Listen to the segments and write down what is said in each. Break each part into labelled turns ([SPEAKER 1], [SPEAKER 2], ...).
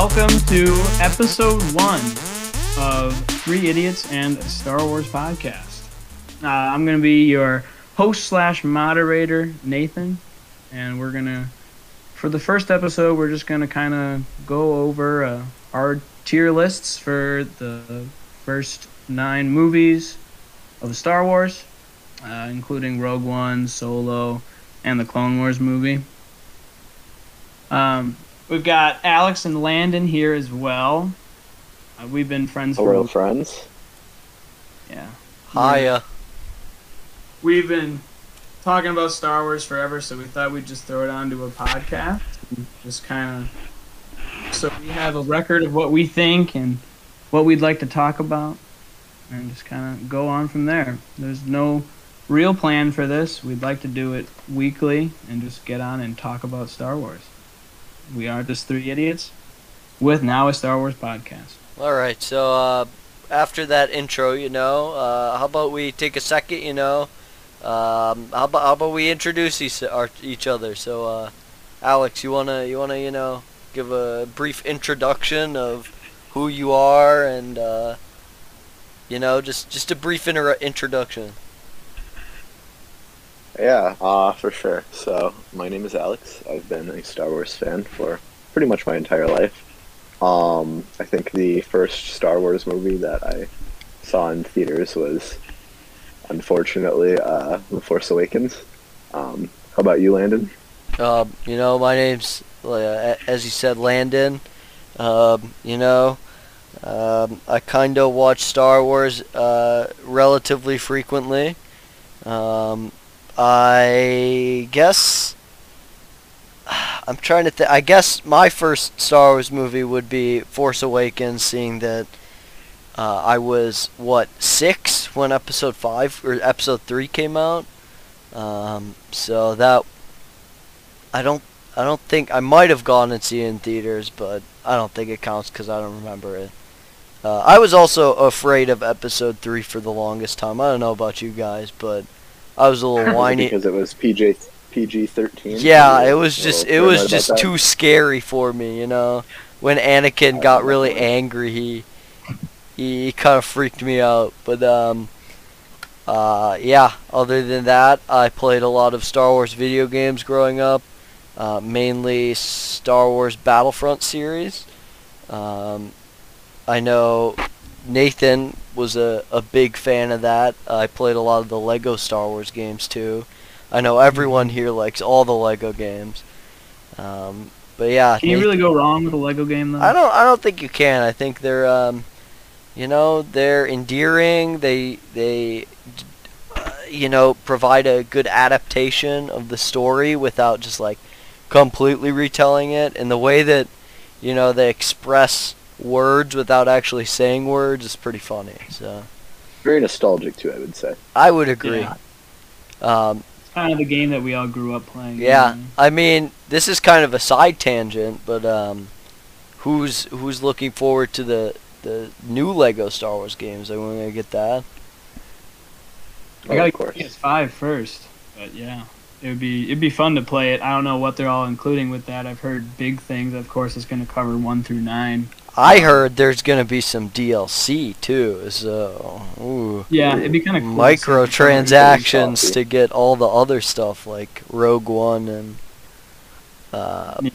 [SPEAKER 1] welcome to episode one of Three Idiots and Star Wars podcast. Uh, I'm going to be your host slash moderator, Nathan, and we're going to, for the first episode, we're just going to kind of go over uh, our tier lists for the first nine movies of Star Wars, uh, including Rogue One, Solo, and the Clone Wars movie. Um, we've got Alex and Landon here as well. Uh, we've been friends for
[SPEAKER 2] Hello, friends.
[SPEAKER 1] yeah.
[SPEAKER 3] Hiya.
[SPEAKER 1] We've been talking about Star Wars forever, so we thought we'd just throw it onto a podcast. and Just kind of so we have a record of what we think and what we'd like to talk about, and just kind of go on from there. There's no real plan for this. We'd like to do it weekly and just get on and talk about Star Wars. We are just three idiots with now a Star Wars podcast.
[SPEAKER 3] All right. So uh, after that intro, you know, uh, how about we take a second, you know, um, how about how about we introduce each, our, each other? So, uh, Alex, you wanna you wanna you know give a brief introduction of who you are and uh, you know just just a brief inter- introduction.
[SPEAKER 2] Yeah, uh, for sure. So, my name is Alex. I've been a Star Wars fan for pretty much my entire life. Um, I think the first Star Wars movie that I saw in theaters was, unfortunately, uh, The Force Awakens. Um, how about you, Landon?
[SPEAKER 3] Um, you know, my name's uh, as you said, Landon. Um, you know, um, I kind of watch Star Wars uh, relatively frequently. Um, I guess I'm trying to think. I guess my first Star Wars movie would be Force Awakens, seeing that uh, I was what six when Episode five or Episode three came out. Um, so that I don't I don't think I might have gone and seen in theaters, but I don't think it counts because I don't remember it. Uh, I was also afraid of Episode three for the longest time. I don't know about you guys, but I was a little whiny.
[SPEAKER 2] because it was PJ PG thirteen.
[SPEAKER 3] Yeah, it was just it was just too scary for me, you know. When Anakin got really angry, he he kind of freaked me out. But um uh yeah, other than that, I played a lot of Star Wars video games growing up. Uh, mainly Star Wars Battlefront series. Um, I know Nathan was a, a big fan of that. I played a lot of the Lego Star Wars games too. I know everyone here likes all the Lego games. Um, but yeah,
[SPEAKER 1] Can you really go wrong with a Lego game though?
[SPEAKER 3] I don't I don't think you can. I think they're um, you know, they're endearing. They they uh, you know, provide a good adaptation of the story without just like completely retelling it and the way that you know they express words without actually saying words is pretty funny. So
[SPEAKER 2] very nostalgic too. I would say.
[SPEAKER 3] I would agree.
[SPEAKER 1] Yeah.
[SPEAKER 3] Um,
[SPEAKER 1] It's kind of the game that we all grew up playing.
[SPEAKER 3] Yeah,
[SPEAKER 1] you know?
[SPEAKER 3] I mean, this is kind of a side tangent, but um, who's who's looking forward to the the new Lego Star Wars games? Are we gonna get that?
[SPEAKER 1] I
[SPEAKER 2] Oh,
[SPEAKER 1] got
[SPEAKER 2] of course.
[SPEAKER 1] PS5 first, but yeah, it would be it'd be fun to play it. I don't know what they're all including with that. I've heard big things. Of course, it's going to cover one through nine.
[SPEAKER 3] I heard there's gonna be some DLC too, so ooh,
[SPEAKER 1] Yeah, it'd be kind of cool. to see
[SPEAKER 3] microtransactions
[SPEAKER 2] Coffee.
[SPEAKER 3] to get all the other stuff like Rogue One and uh,
[SPEAKER 1] if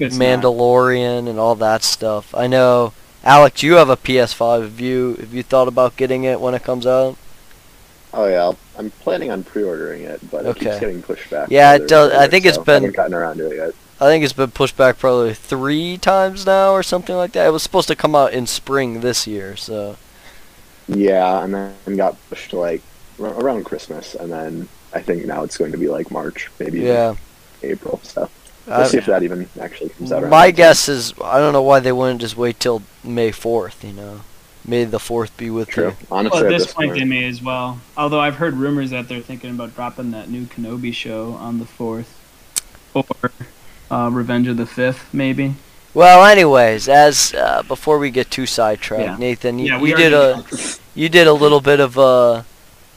[SPEAKER 1] it's not.
[SPEAKER 3] Mandalorian and all that stuff. I know, Alex, you have a PS5. Have you have you thought about getting it when it comes out?
[SPEAKER 2] Oh yeah, I'll- I'm planning on pre-ordering it, but it keeps getting pushed back.
[SPEAKER 3] Yeah, it does-
[SPEAKER 2] and
[SPEAKER 3] I
[SPEAKER 2] further,
[SPEAKER 3] think it's been-
[SPEAKER 2] I haven't gotten around to it yet.
[SPEAKER 3] I think it's been pushed back probably three times now or something like that. It was supposed to come out in spring this year, so
[SPEAKER 2] Yeah, and then got pushed to like ar- around Christmas, and then I think now it's going to be like March, maybe
[SPEAKER 3] yeah.
[SPEAKER 2] April. So
[SPEAKER 3] I-
[SPEAKER 2] we'll see if that even actually comes out.
[SPEAKER 3] my
[SPEAKER 2] that time.
[SPEAKER 3] guess is I don't know why they wouldn't just wait till May fourth. You know, May the fourth be with
[SPEAKER 2] True.
[SPEAKER 3] you.
[SPEAKER 2] Honestly,
[SPEAKER 1] Well, at
[SPEAKER 2] at
[SPEAKER 1] this point, they may as well. Although I've heard rumors that they're thinking about dropping that new Kenobi show on the fourth, or uh, Revenge of the Fifth, maybe.
[SPEAKER 3] Well, anyways, as uh, before we get too sidetracked,
[SPEAKER 1] Yeah.
[SPEAKER 3] Nathan, you,
[SPEAKER 1] Yeah, we
[SPEAKER 3] you did a you did a little bit of a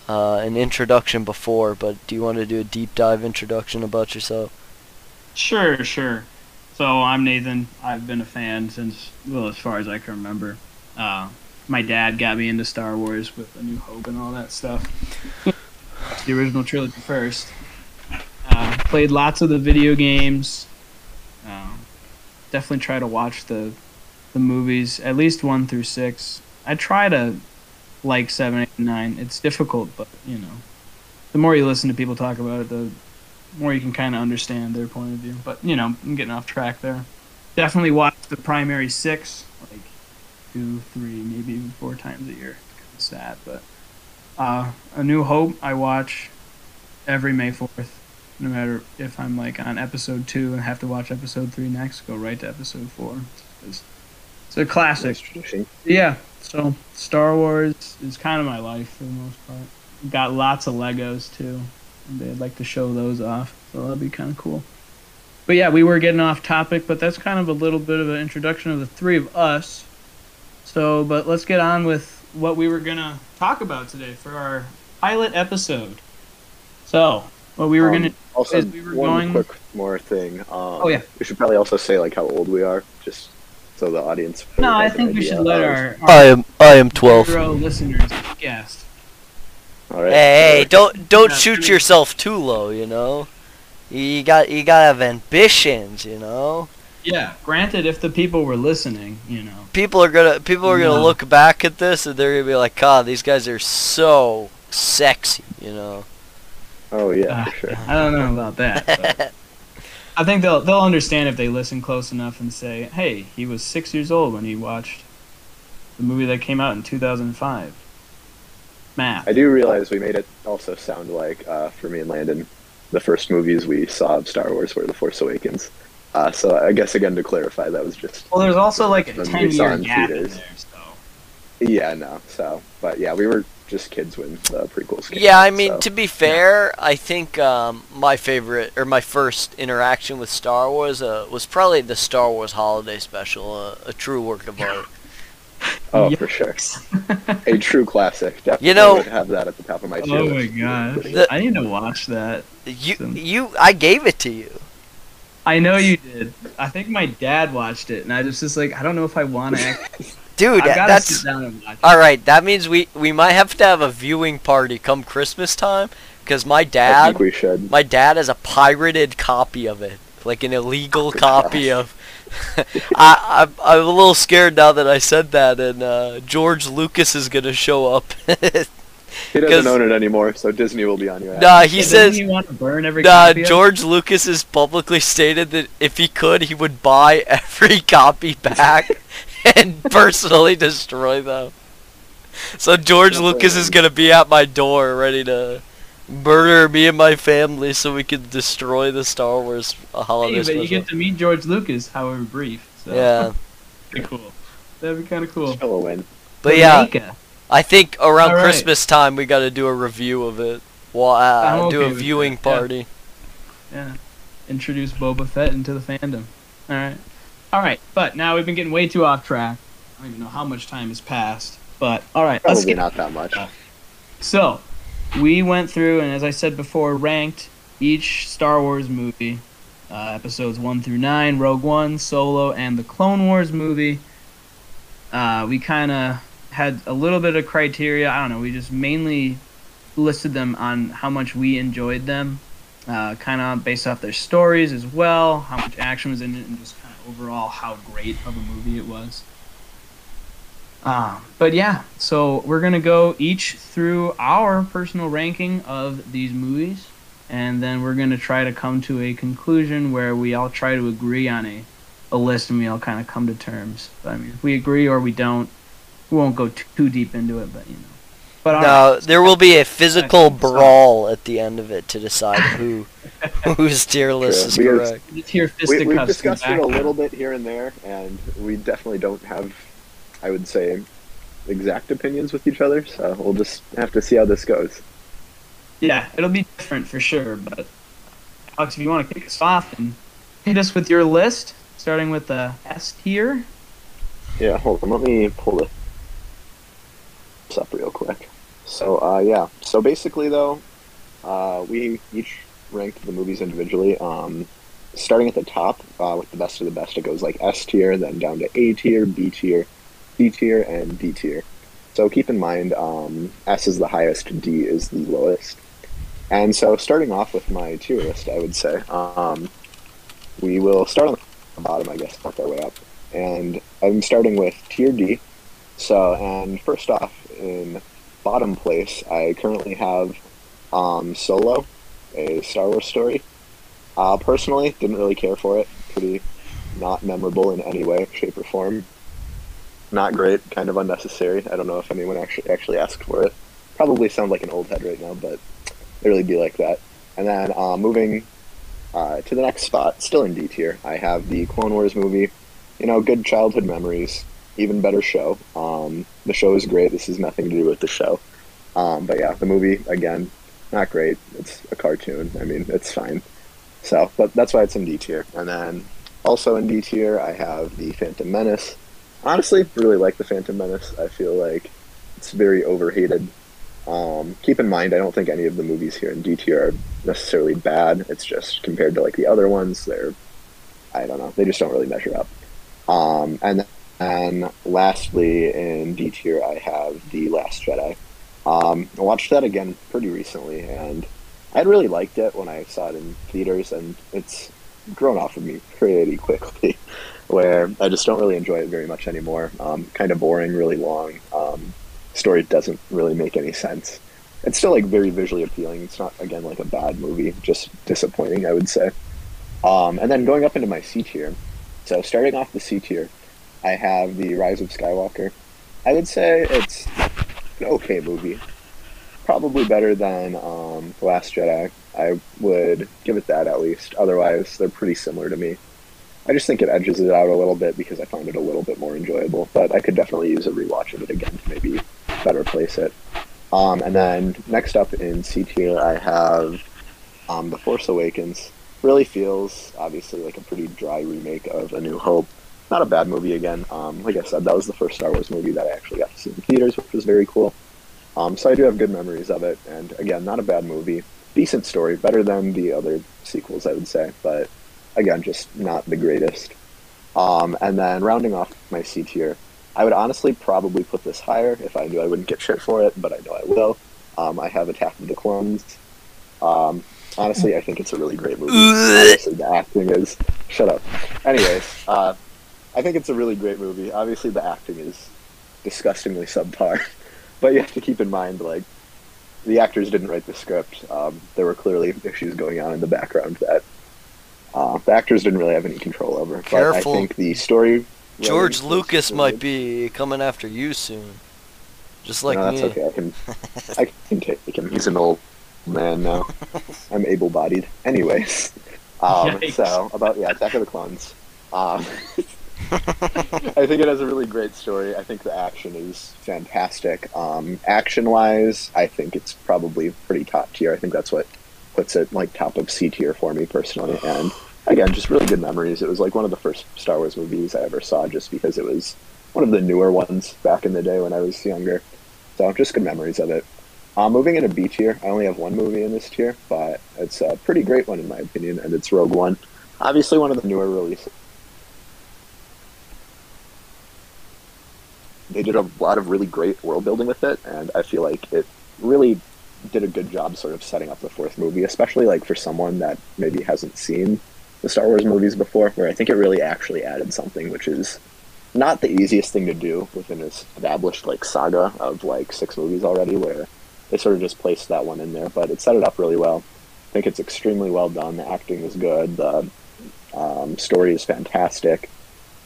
[SPEAKER 3] uh, an introduction before, but do you want to do a deep dive introduction about yourself?
[SPEAKER 1] Sure, sure. So I'm Nathan. I've been a fan since well, as far as I can remember. Uh, my dad got me into Star Wars with A New Hope and all that stuff. the original trilogy first. Uh, played lots of the video games. Definitely try to watch the the movies, at least one through six. I try to like seven, eight, nine. It's difficult, but you know, the more you listen to people talk about it, the more you can kind of understand their point of view. But you know, I'm getting off track there. Definitely watch the primary six, like two, three, maybe even four times a year. It's kind of sad, but uh, A New Hope I watch every May fourth. No matter if I'm like on episode two and have to watch episode three next, go right to episode four. It's, it's a classic. Yeah, so Star Wars is kind of my life for the most part. Got lots of Legos too. And they'd like to show those off, so that'd be kind of cool. But yeah, we were getting off topic, but that's kind of a little bit of an introduction of the three of us. So, but let's get on with what we were gonna talk about today for our pilot episode. So, what we were
[SPEAKER 2] Um,
[SPEAKER 1] gonna
[SPEAKER 2] Also,
[SPEAKER 1] as we were
[SPEAKER 2] one
[SPEAKER 1] going-
[SPEAKER 2] quick more thing. Um,
[SPEAKER 1] Oh, yeah.
[SPEAKER 2] We should probably also say like how old we are, just so the audience.
[SPEAKER 1] no, I think we should let
[SPEAKER 2] of-
[SPEAKER 1] our,
[SPEAKER 3] I am I am twelve.
[SPEAKER 1] zero listeners guess.
[SPEAKER 2] All right.
[SPEAKER 3] Hey, hey, don't don't
[SPEAKER 1] Yeah,
[SPEAKER 3] shoot
[SPEAKER 1] true.
[SPEAKER 3] yourself too low. You know, you got you gotta have ambitions. You know,
[SPEAKER 1] Yeah, granted, if the people were listening, you know.
[SPEAKER 3] people are gonna people are gonna
[SPEAKER 1] No.
[SPEAKER 3] look back at this and they're gonna be like, God, these guys are so sexy. You know.
[SPEAKER 2] Oh yeah,
[SPEAKER 1] Uh,
[SPEAKER 2] for sure.
[SPEAKER 1] I don't know about that. I think they'll they'll understand if they listen close enough and say, "Hey, he was six years old when he watched the movie that came out in 2005." Math.
[SPEAKER 2] I do realize we made it also sound like uh, for me and Landon, the first movies we saw of Star Wars were The Force Awakens. Uh, so I guess again to clarify, that was just
[SPEAKER 1] Well, there's also like a
[SPEAKER 2] Then we
[SPEAKER 1] 10
[SPEAKER 2] saw
[SPEAKER 1] year
[SPEAKER 2] in
[SPEAKER 1] gap in there, so.
[SPEAKER 2] yeah, no. So, but yeah, we were just kids when the prequels came.
[SPEAKER 3] Yeah, I mean,
[SPEAKER 2] so.
[SPEAKER 3] to be fair, I think um, my favorite or my first interaction with Star Wars uh, was probably the Star Wars Holiday Special, uh, a true work of art.
[SPEAKER 2] oh for sure, a true classic. Definitely
[SPEAKER 3] You know-
[SPEAKER 2] would have that at the top of my tier
[SPEAKER 1] oh my god.
[SPEAKER 3] The-
[SPEAKER 1] I need to watch that.
[SPEAKER 3] You,
[SPEAKER 1] Awesome.
[SPEAKER 3] you, I gave it to you.
[SPEAKER 1] I know you did. I think my dad watched it, and I just just like I don't know if I want to. Act-
[SPEAKER 3] Dude,
[SPEAKER 1] I gotta
[SPEAKER 3] that's
[SPEAKER 1] sit down and watch.
[SPEAKER 3] all right. That means we we might have to have a viewing party come Christmas time because my
[SPEAKER 2] I
[SPEAKER 3] dad
[SPEAKER 2] think we should.
[SPEAKER 3] my dad has a pirated copy of it, like an illegal
[SPEAKER 2] Good
[SPEAKER 3] copy
[SPEAKER 2] gosh.
[SPEAKER 3] of. I, I'm, I'm a little scared now that I said that, and uh, George Lucas is gonna show up.
[SPEAKER 2] he doesn't own it anymore, so Disney will be on your ass.
[SPEAKER 3] nah, he
[SPEAKER 1] Doesn't
[SPEAKER 3] says.
[SPEAKER 1] he want to burn every
[SPEAKER 3] Nah,
[SPEAKER 1] copy?
[SPEAKER 3] George Lucas has publicly stated that if he could, he would buy every copy back and personally destroy them. So George Lucas is gonna be at my door, ready to murder me and my family, so we can destroy the Star Wars holiday
[SPEAKER 1] Hey, but
[SPEAKER 3] special.
[SPEAKER 1] you get to meet George Lucas, however brief. So.
[SPEAKER 3] Yeah,
[SPEAKER 1] Pretty cool. That'd be kind of cool.
[SPEAKER 2] Still a win.
[SPEAKER 3] but yeah, I think around
[SPEAKER 1] All right.
[SPEAKER 3] Christmas time we got to do a review of it. Well, uh,
[SPEAKER 1] I'm
[SPEAKER 3] do
[SPEAKER 1] okay
[SPEAKER 3] a viewing
[SPEAKER 1] that, yeah.
[SPEAKER 3] party.
[SPEAKER 1] Yeah. Introduce Boba Fett into the fandom. All right. All right. But now we've been getting way too off track. I don't even know how much time has passed. But all right, let's
[SPEAKER 2] Probably
[SPEAKER 1] get
[SPEAKER 2] not that much.
[SPEAKER 1] So, we went through and, as I said before, ranked each Star Wars movie, uh, episodes one through nine, Rogue One, Solo, and the Clone Wars movie. Uh, we kind of had a little bit of criteria. I don't know. We just mainly listed them on how much we enjoyed them, uh, kind of based off their stories as well, how much action was in it, and just overall how great of a movie it was. Um, but yeah, so we're gonna go each through our personal ranking of these movies, and then we're gonna try to come to a conclusion where we all try to agree on a, a list, and we all kind of come to terms. But, I mean, if we agree or we don't, we won't go too deep into it. But you know, but
[SPEAKER 3] No,
[SPEAKER 1] right.
[SPEAKER 3] there will be a physical brawl at the end of it to decide who whose tier list is
[SPEAKER 2] True,
[SPEAKER 3] correct.
[SPEAKER 1] Just
[SPEAKER 2] We, we've
[SPEAKER 1] fisticuffs in the
[SPEAKER 2] discussed it a little bit here and there, and we definitely don't have, I would say, exact opinions with each other. So we'll just have to see how this goes.
[SPEAKER 1] Yeah, it'll be different for sure. But Alex, if you want to kick us off and hit us with your list, starting with the S tier.
[SPEAKER 2] Yeah, hold on. Let me pull this up real quick. So, uh, yeah. So basically, though, uh, we each ranked the movies individually. Um, starting at the top uh, with the best of the best, it goes like S tier, then down to A tier, B tier, C tier, and D tier. So keep in mind, um, S is the highest, D is the lowest. And so starting off with my tier list, I would say, um, we will start on the bottom, I guess, work our way up. And I'm starting with tier D. So, and first off, in bottom place, I currently have um, Solo, a Star Wars story. Uh, personally, didn't really care for it. Pretty not memorable in any way, shape, or form. Not great, kind of unnecessary. I don't know if anyone actually actually asked for it. Probably sound like an old head right now, but it really be like that. And then uh, moving uh, to the next spot, still in D tier, I have the Clone Wars movie. You know, good childhood memories. Even better show. Um, the show is great. This has nothing to do with the show. Um, but yeah, the movie again, not great. It's a cartoon. I mean, it's fine. So, but that's why it's in D tier. And then also in D tier, I have the Phantom Menace. Honestly, really like the Phantom Menace. I feel like it's very overhated. Um, keep in mind, I don't think any of the movies here in D tier are necessarily bad. It's just compared to like the other ones, they're I don't know, they just don't really measure up. Um, and then lastly, in D tier, I have the Last Jedi. Um, I watched that again pretty recently, and I really liked it when I saw it in theaters, and it's grown off of me pretty quickly. Where I just don't really enjoy it very much anymore. Um, kind of boring, really long. Um, story doesn't really make any sense. It's still like very visually appealing. It's not again like a bad movie, just disappointing, I would say. Um, and then going up into my C tier. So starting off the C tier, I have the Rise of Skywalker. I would say it's an okay movie. Probably better than um, The Last Jedi. I would give it that at least. Otherwise, they're pretty similar to me. I just think it edges it out a little bit because I find it a little bit more enjoyable. But I could definitely use a rewatch of it again to maybe better place it. Um, and then next up in C tier, I have um, The Force Awakens. Really feels obviously like a pretty dry remake of A New Hope. Not a bad movie again. Um, like I said, that was the first Star Wars movie that I actually got to see in theaters, which was very cool. Um, so I do have good memories of it. And again, not a bad movie. Decent story, better than the other sequels, I would say. But again, just not the greatest. Um, and then rounding off my C tier, I would honestly probably put this higher if I knew I wouldn't get shit for it, but I know I will. Um, I have Attack of the Clones. Um, honestly, I think it's a really great movie. Obviously, the acting is. Shut up. Anyways, uh, I think it's a really great movie. Obviously, the acting is disgustingly subpar, but you have to keep in mind, like, the actors didn't write the script. Um, there were clearly issues going on in the background that uh, the actors didn't really have any control over.
[SPEAKER 3] Careful.
[SPEAKER 2] But I think the story.
[SPEAKER 3] George Lucas
[SPEAKER 2] really
[SPEAKER 3] might be coming after you soon. Just like
[SPEAKER 2] no,
[SPEAKER 3] me.
[SPEAKER 2] that's okay. I can, I can take him. He's an old man now. I'm able-bodied. Anyways, um, so about yeah, Attack of the Clones. Um, I think it has a really great story. I think the action is fantastic. Um, action-wise, I think it's probably pretty top tier. I think that's what puts it like top of C tier for me personally. And again, just really good memories. It was like one of the first Star Wars movies I ever saw, just because it was one of the newer ones back in the day when I was younger. So just good memories of it. Uh, moving into B tier, I only have one movie in this tier, but it's a pretty great one in my opinion, and it's Rogue One. Obviously, one of the newer releases. They did a lot of really great world building with it, and I feel like it really did a good job sort of setting up the fourth movie, especially like for someone that maybe hasn't seen the Star Wars movies before, where I think it really actually added something, which is not the easiest thing to do within this established like saga of like six movies already, where they sort of just placed that one in there, but it set it up really well. I think it's extremely well done. The acting is good. The um, story is fantastic.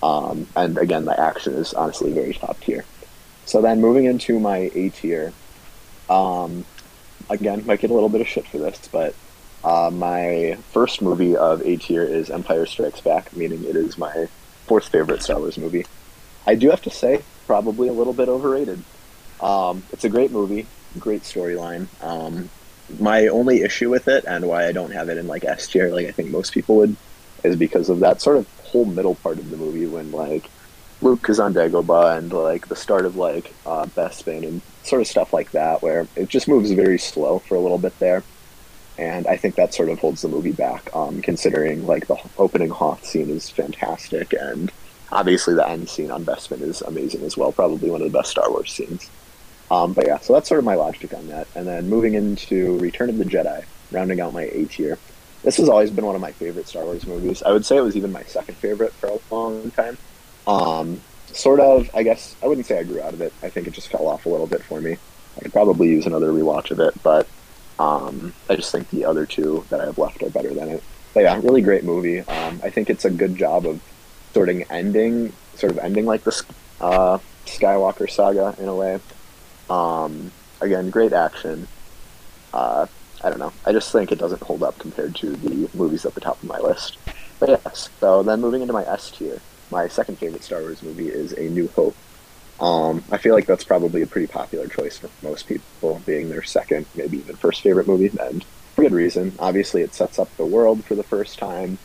[SPEAKER 2] Um, and again, the action is honestly very top tier. So then moving into my A tier, um, again, might get a little bit of shit for this, but uh, my first movie of A tier is Empire Strikes Back, meaning it is my fourth favorite Star Wars movie. I do have to say, probably a little bit overrated. Um, it's a great movie, great storyline. Um, my only issue with it, and why I don't have it in like S tier, like I think most people would, is because of that sort of whole middle part of the movie when like Luke is on Dagobah and like the start of like uh, Bespin and sort of stuff like that, where it just moves very slow for a little bit there. and I think that sort of holds the movie back. Um, considering like the opening Hoth scene is fantastic, and obviously the end scene on Bespin is amazing as well. Probably one of the best Star Wars scenes. Um, but yeah, so that's sort of my logic on that. And then moving into Return of the Jedi, rounding out my A tier. This has always been one of my favorite Star Wars movies. I would say it was even my second favorite for a long time. Um, sort of, I guess, I wouldn't say I grew out of it. I think it just fell off a little bit for me. I could probably use another rewatch of it, but um, I just think the other two that I have left are better than it. But yeah, really great movie. Um, I think it's a good job of sort of ending, sort of ending like the uh, Skywalker saga in a way. Um, again, great action. Uh, I don't know. I just think it doesn't hold up compared to the movies at the top of my list. But yes, so then moving into my S tier, my second favorite Star Wars movie is A New Hope. Um, I feel like that's probably a pretty popular choice for most people, being their second, maybe even first favorite movie, and for good reason. Obviously, it sets up the world for the first time.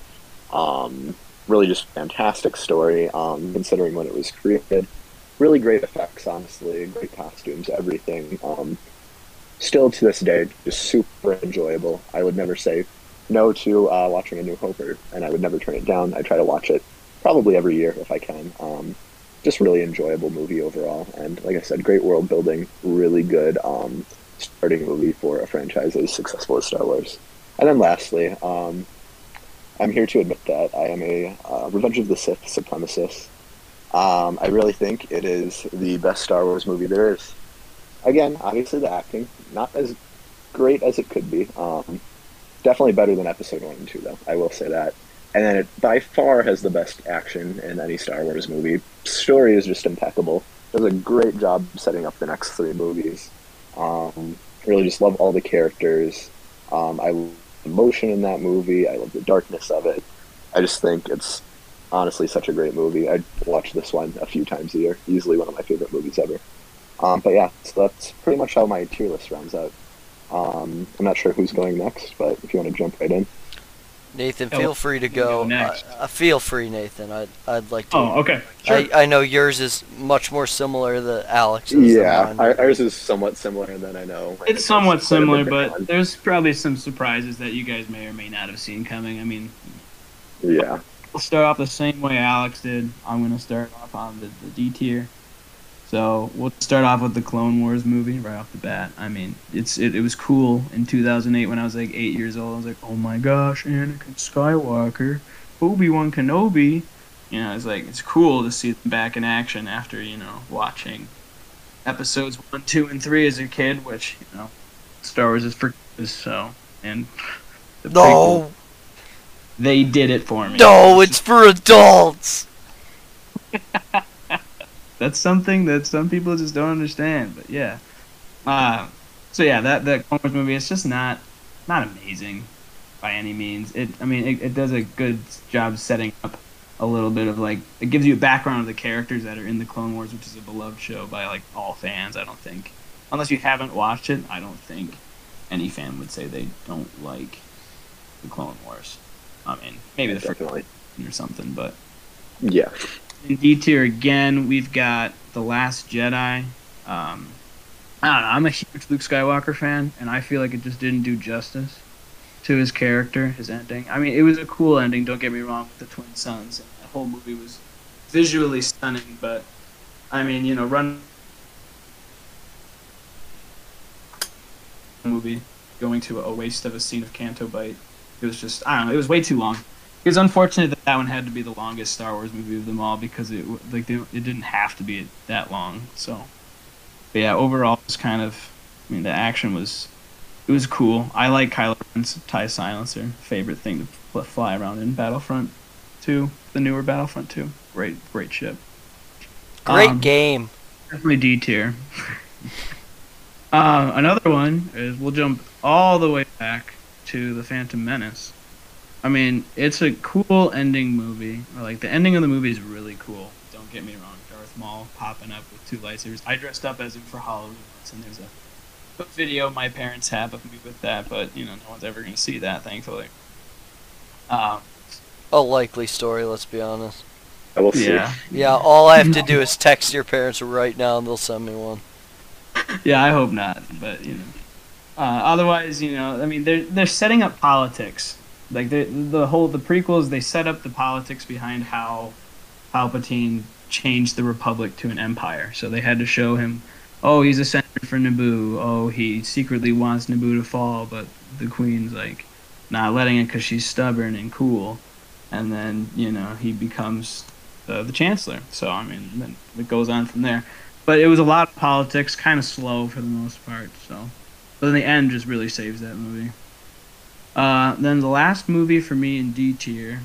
[SPEAKER 2] Um, really, just fantastic story, um, considering when it was created. Really great effects, honestly, great costumes, everything. Still to this day, just super enjoyable. I would never say no to uh, watching A New Hope, and I would never turn it down. I try to watch it probably every year if I can. Um, just really enjoyable movie overall, and like I said, great world building, really good um, starting movie for a franchise as successful as Star Wars. And then lastly, um, I'm here to admit that I am a uh, Revenge of the Sith supremacist. Um, I really think it is the best Star Wars movie there is. Again, obviously the acting not as great as it could be. Um, definitely better than Episode One and Two, though. I will say that and then it by far has the best action in any Star Wars movie. Story is just impeccable. Does a great job setting up the next three movies. Um, really just love all the characters. Um, I love the emotion in that movie. I love the darkness of it. I just think it's honestly such a great movie. I watch this one a few times a year. Easily one of my favorite movies ever. Um, but yeah, so that's pretty much how my tier list rounds out. Um, I'm not sure who's going next, but if you want to jump right in.
[SPEAKER 3] Nathan, feel free to go.
[SPEAKER 1] go next.
[SPEAKER 3] Uh, feel free, Nathan. I'd, I'd like to.
[SPEAKER 1] Oh, okay. Sure.
[SPEAKER 3] I, I know yours is much more similar to Alex's.
[SPEAKER 2] Yeah, our, ours is somewhat similar, and then I know.
[SPEAKER 1] It's somewhat similar, but one. there's probably some surprises that you guys may or may not have seen coming. I mean,
[SPEAKER 2] yeah.
[SPEAKER 1] We'll start off the same way Alex did. I'm going to start off on the, the D tier. So we'll start off with the Clone Wars movie right off the bat. I mean, it's it, it was cool in 2008 when I was like eight years old. I was like, oh my gosh, Anakin Skywalker, Obi Wan Kenobi. You know, it's like it's cool to see them back in action after you know watching episodes one, two, and three as a kid, which you know, Star Wars is for kids. So and
[SPEAKER 3] the no, prequel,
[SPEAKER 1] they did it for me.
[SPEAKER 3] No, it's for adults.
[SPEAKER 1] that's something that some people just don't understand. But yeah, uh, so yeah, that that Clone Wars movie, it's just not not amazing by any means. It, I mean, it, it does a good job setting up a little bit of like it gives you a background of the characters that are in the Clone Wars, which is a beloved show by like all fans. I don't think, unless you haven't watched it, I don't think any fan would say they don't like the Clone Wars. I mean, maybe the first one or something, but
[SPEAKER 2] yeah.
[SPEAKER 1] In D tier again, we've got The Last Jedi. Um, I don't know. I'm a huge Luke Skywalker fan, and I feel like it just didn't do justice to his character, his ending. I mean, it was a cool ending. Don't get me wrong with the twin sons. The whole movie was visually stunning, but I mean, you know, run movie going to a waste of a scene of Canto Bight. It was just I don't know. It was way too long it's unfortunate that that one had to be the longest Star Wars movie of them all because it like they, it didn't have to be that long. So, but yeah, overall, it's kind of I mean the action was it was cool. I like Kylo Ren's tie silencer. Favorite thing to fly around in Battlefront 2, the newer Battlefront 2. Great, great ship.
[SPEAKER 3] Great um, game.
[SPEAKER 1] Definitely D tier. uh, another one is we'll jump all the way back to the Phantom Menace. I mean, it's a cool ending movie. Like the ending of the movie is really cool. Don't get me wrong. Darth Maul popping up with two lightsabers. I dressed up as him for Halloween once, and there's a video my parents have of me with that, but you know, no one's ever gonna see that, thankfully. Um,
[SPEAKER 3] a likely story, let's be honest.
[SPEAKER 2] I will see.
[SPEAKER 1] Yeah.
[SPEAKER 3] Yeah. All I have to do is text your parents right now, and they'll send me one.
[SPEAKER 1] Yeah, I hope not, but you know. Uh, otherwise, you know, I mean, they're they're setting up politics. Like the the whole the prequels, they set up the politics behind how Palpatine changed the Republic to an empire. So they had to show him, oh, he's a senator for Naboo. Oh, he secretly wants Naboo to fall, but the Queen's like not letting it because she's stubborn and cool. And then you know he becomes the, the chancellor. So I mean, then it goes on from there. But it was a lot of politics, kind of slow for the most part. So, but in the end, just really saves that movie. Uh, then the last movie for me in D tier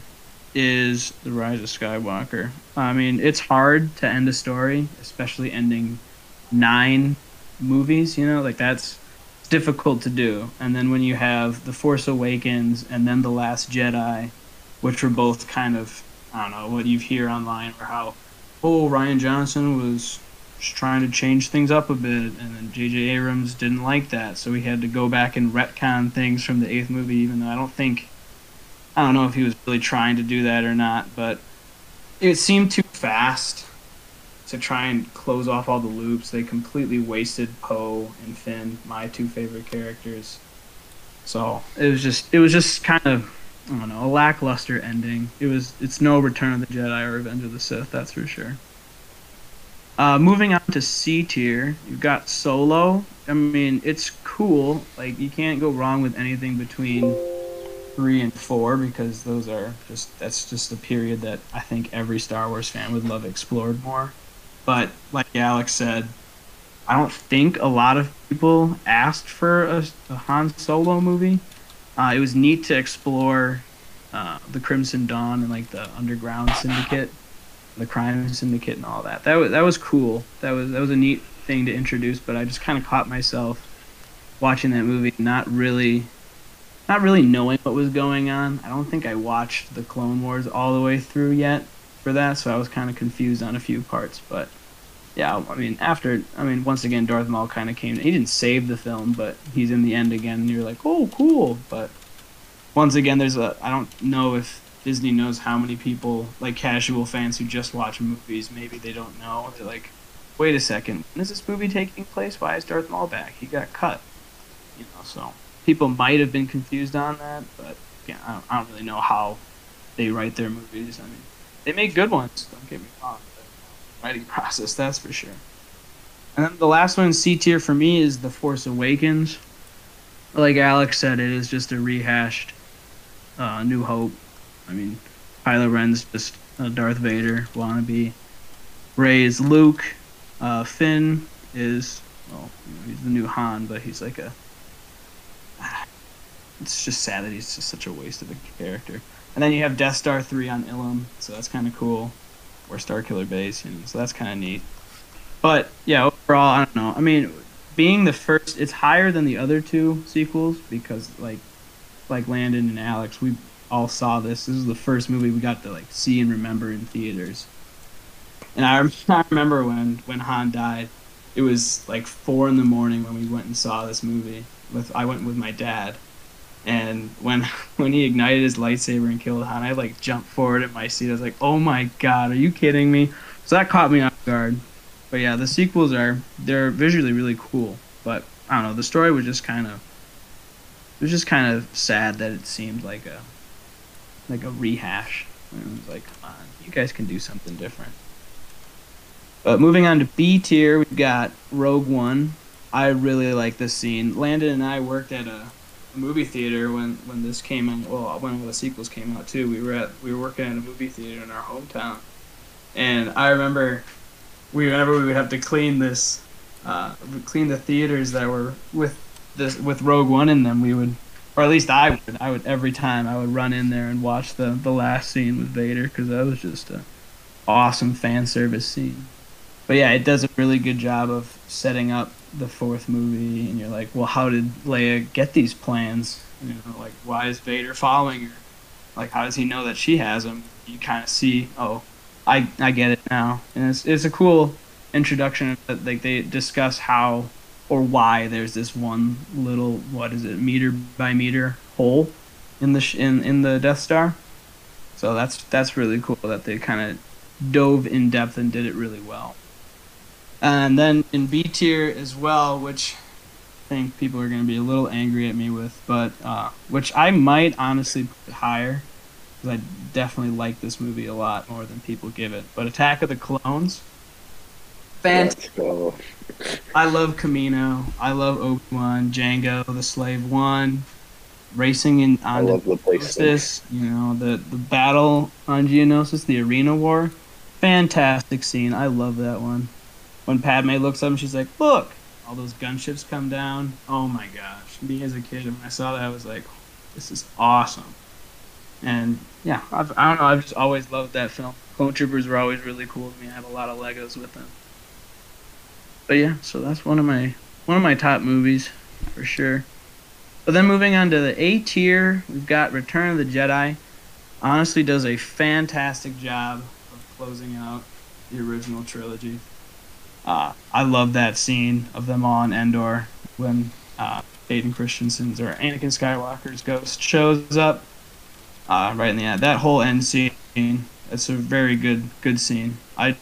[SPEAKER 1] is The Rise of Skywalker. I mean, it's hard to end a story, especially ending nine movies. You know, like that's difficult to do. And then when you have The Force Awakens and then The Last Jedi, which were both kind of I don't know what you hear online or how oh Rian Johnson was trying to change things up a bit, and then J.J. Abrams didn't like that, so he had to go back and retcon things from the eighth movie. Even though I don't think, I don't know if he was really trying to do that or not, but it seemed too fast to try and close off all the loops. They completely wasted Poe and Finn, my two favorite characters. So it was just, it was just kind of, I don't know, a lackluster ending. It was, it's no Return of the Jedi or Revenge of the Sith, that's for sure. Uh, moving on to C tier, you've got Solo. I mean, it's cool. Like you can't go wrong with anything between three and four because those are just that's just a period that I think every Star Wars fan would love explored more. But like Alex said, I don't think a lot of people asked for a, a Han Solo movie. Uh, it was neat to explore uh, the Crimson Dawn and like the underground syndicate the crime syndicate and all that. That was that was cool. That was that was a neat thing to introduce. But I just kind of caught myself watching that movie, not really, not really knowing what was going on. I don't think I watched the Clone Wars all the way through yet for that, so I was kind of confused on a few parts. But yeah, I mean, after I mean, once again, Darth Maul kind of came. He didn't save the film, but he's in the end again, and you're like, oh, cool. But once again, there's a I don't know if Disney knows how many people, like casual fans who just watch movies, maybe they don't know. They're like, wait a second, when is this movie taking place? Why is Darth Maul back? He got cut. You know, so people might have been confused on that, but yeah, I don't, I don't really know how they write their movies. I mean, they make good ones. Don't get me wrong. Writing process, that's for sure. And then the last one, C tier for me, is The Force Awakens. Like Alex said, it is just a rehashed uh, New Hope I mean, Kylo Ren's just a Darth Vader wannabe. Rey is Luke. Uh, Finn is well, he's the new Han, but he's like a. It's just sad that he's just such a waste of a character. And then you have Death Star three on Ilum, so that's kind of cool. Or Starkiller Base, you know, so that's kind of neat. But yeah, overall, I don't know. I mean, being the first, it's higher than the other two sequels because like, like Landon and Alex, we all saw this. This is the first movie we got to like see and remember in theaters. And I, I remember when when Han died, it was like four in the morning when we went and saw this movie. With I went with my dad, and when when he ignited his lightsaber and killed Han, I like jumped forward in my seat. I was like, "Oh my god, are you kidding me?" So that caught me off guard. But yeah, the sequels are they're visually really cool. But I don't know, the story was just kind of it was just kind of sad that it seemed like a like a rehash. And it was like, come on, you guys can do something different. But moving on to B tier, we've got Rogue One. I really like this scene. Landon and I worked at a, a movie theater when, when this came out. Well, when all the sequels came out too. We were at we were working at a movie theater in our hometown, and I remember we whenever we would have to clean this, uh, clean the theaters that were with this with Rogue One in them. We would or at least I would. I would every time I would run in there and watch the the last scene with Vader because that was just a awesome fan service scene. But yeah, it does a really good job of setting up the fourth movie, and you're like, well, how did Leia get these plans? You know, like why is Vader following her? Like how does he know that she has them? You kind of see, oh, I I get it now, and it's it's a cool introduction. Like they discuss how or why there's this one little what is it meter by meter hole in the sh- in in the Death Star. So that's that's really cool that they kind of dove in depth and did it really well. And then in B tier as well, which I think people are going to be a little angry at me with, but uh, which I might honestly put higher because I definitely like this movie a lot more than people give it. But Attack of the Clones, fantastic. I love Kamino. I love Obi Wan, Jango, the Slave One, racing in
[SPEAKER 2] I
[SPEAKER 1] on
[SPEAKER 2] love the place.
[SPEAKER 1] Geonosis, you know, the the battle on Geonosis, the arena war. Fantastic scene. I love that one. When Padme looks up and she's like, Look! All those gunships come down. Oh my gosh. Me as a kid, when I saw that, I was like, This is awesome. And yeah, I've, I don't know. I've just always loved that film. Clone Troopers were always really cool to me. I have a lot of Legos with them. But yeah, so that's one of my one of my top movies for sure. But then moving on to the A tier, we've got Return of the Jedi. Honestly, does a fantastic job of closing out the original trilogy. Uh, I love that scene of them all on Endor when uh, Hayden Christensen's or Anakin Skywalker's ghost shows up. Uh, right in the end, that whole end scene. It's a very good good scene. I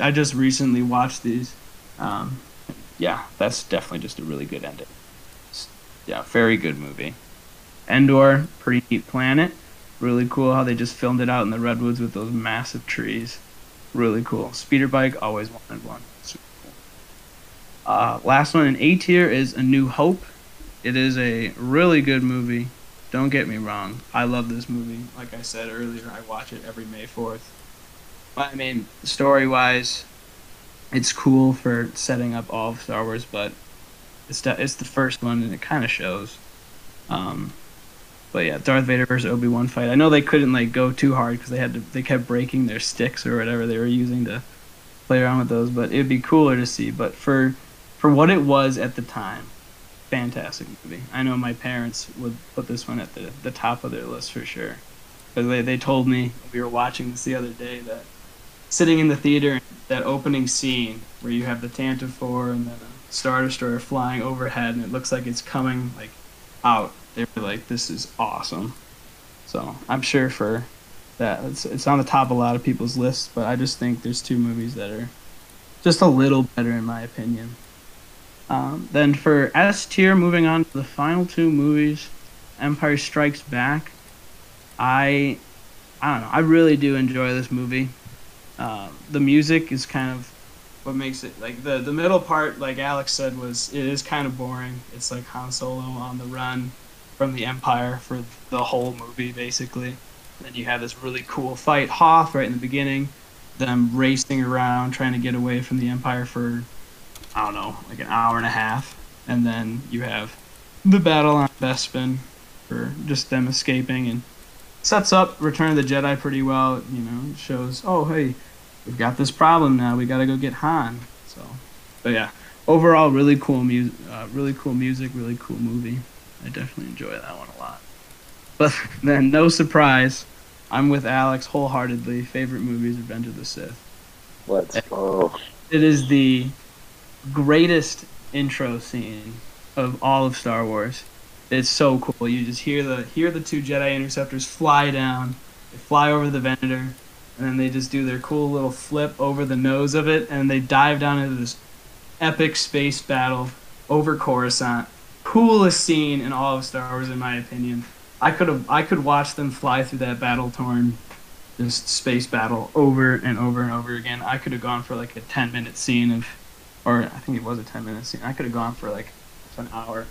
[SPEAKER 1] I just recently watched these. Um, yeah, that's definitely just a really good ending yeah, very good movie. Endor, pretty neat planet. Really cool how they just filmed it out in the redwoods with those massive trees. Really cool. Speeder bike, always wanted one. Super cool. Uh, last one in A tier is A New Hope. It is a really good movie. Don't get me wrong. I love this movie. Like I said earlier, I watch it every May 4th. I mean, story wise, it's cool for setting up all of Star Wars, but it's de- it's the first one, and it kind of shows. Um, but yeah, Darth Vader versus Obi Wan fight. I know they couldn't like go too hard because they had to. They kept breaking their sticks or whatever they were using to play around with those. But it'd be cooler to see. But for for what it was at the time, fantastic movie. I know my parents would put this one at the the top of their list for sure. But they they told me we were watching this the other day that sitting in the theater, that opening scene where you have the Tantive Four and then a Star Destroyer flying overhead, and it looks like it's coming like out. They were like, "This is awesome." So I'm sure for that, it's it's on the top of a lot of people's lists. But I just think there's two movies that are just a little better in my opinion. Um, then for S tier, moving on to the final two movies, Empire Strikes Back. I I don't know. I really do enjoy this movie. Uh, the music is kind of what makes it like the the middle part, like Alex said, was it is kind of boring. It's like Han Solo on the run from the Empire for the whole movie, basically. Then you have this really cool fight, Hoth, right in the beginning. Them racing around trying to get away from the Empire for I don't know, like an hour and a half, and then you have the battle on Bespin for just them escaping and sets up Return of the Jedi pretty well. You know, shows oh hey, we've got this problem now. We got to go get Han. So, but yeah, overall really cool music, uh, really cool music, really cool movie. I definitely enjoy that one a lot. But then, no surprise, I'm with Alex wholeheartedly. Favorite movie is Revenge of the Sith.
[SPEAKER 2] Let's go.
[SPEAKER 1] It is the greatest intro scene of all of Star Wars. It's so cool. You just hear the hear the two Jedi interceptors fly down. They fly over the Venator, and then they just do their cool little flip over the nose of it, and they dive down into this epic space battle over Coruscant. Coolest scene in all of Star Wars, in my opinion. I could have I could watch them fly through that battle torn just space battle over and over and over again. I could have gone for like a 10 minute scene of, or I think it was a 10 minute scene. I could have gone for like an hour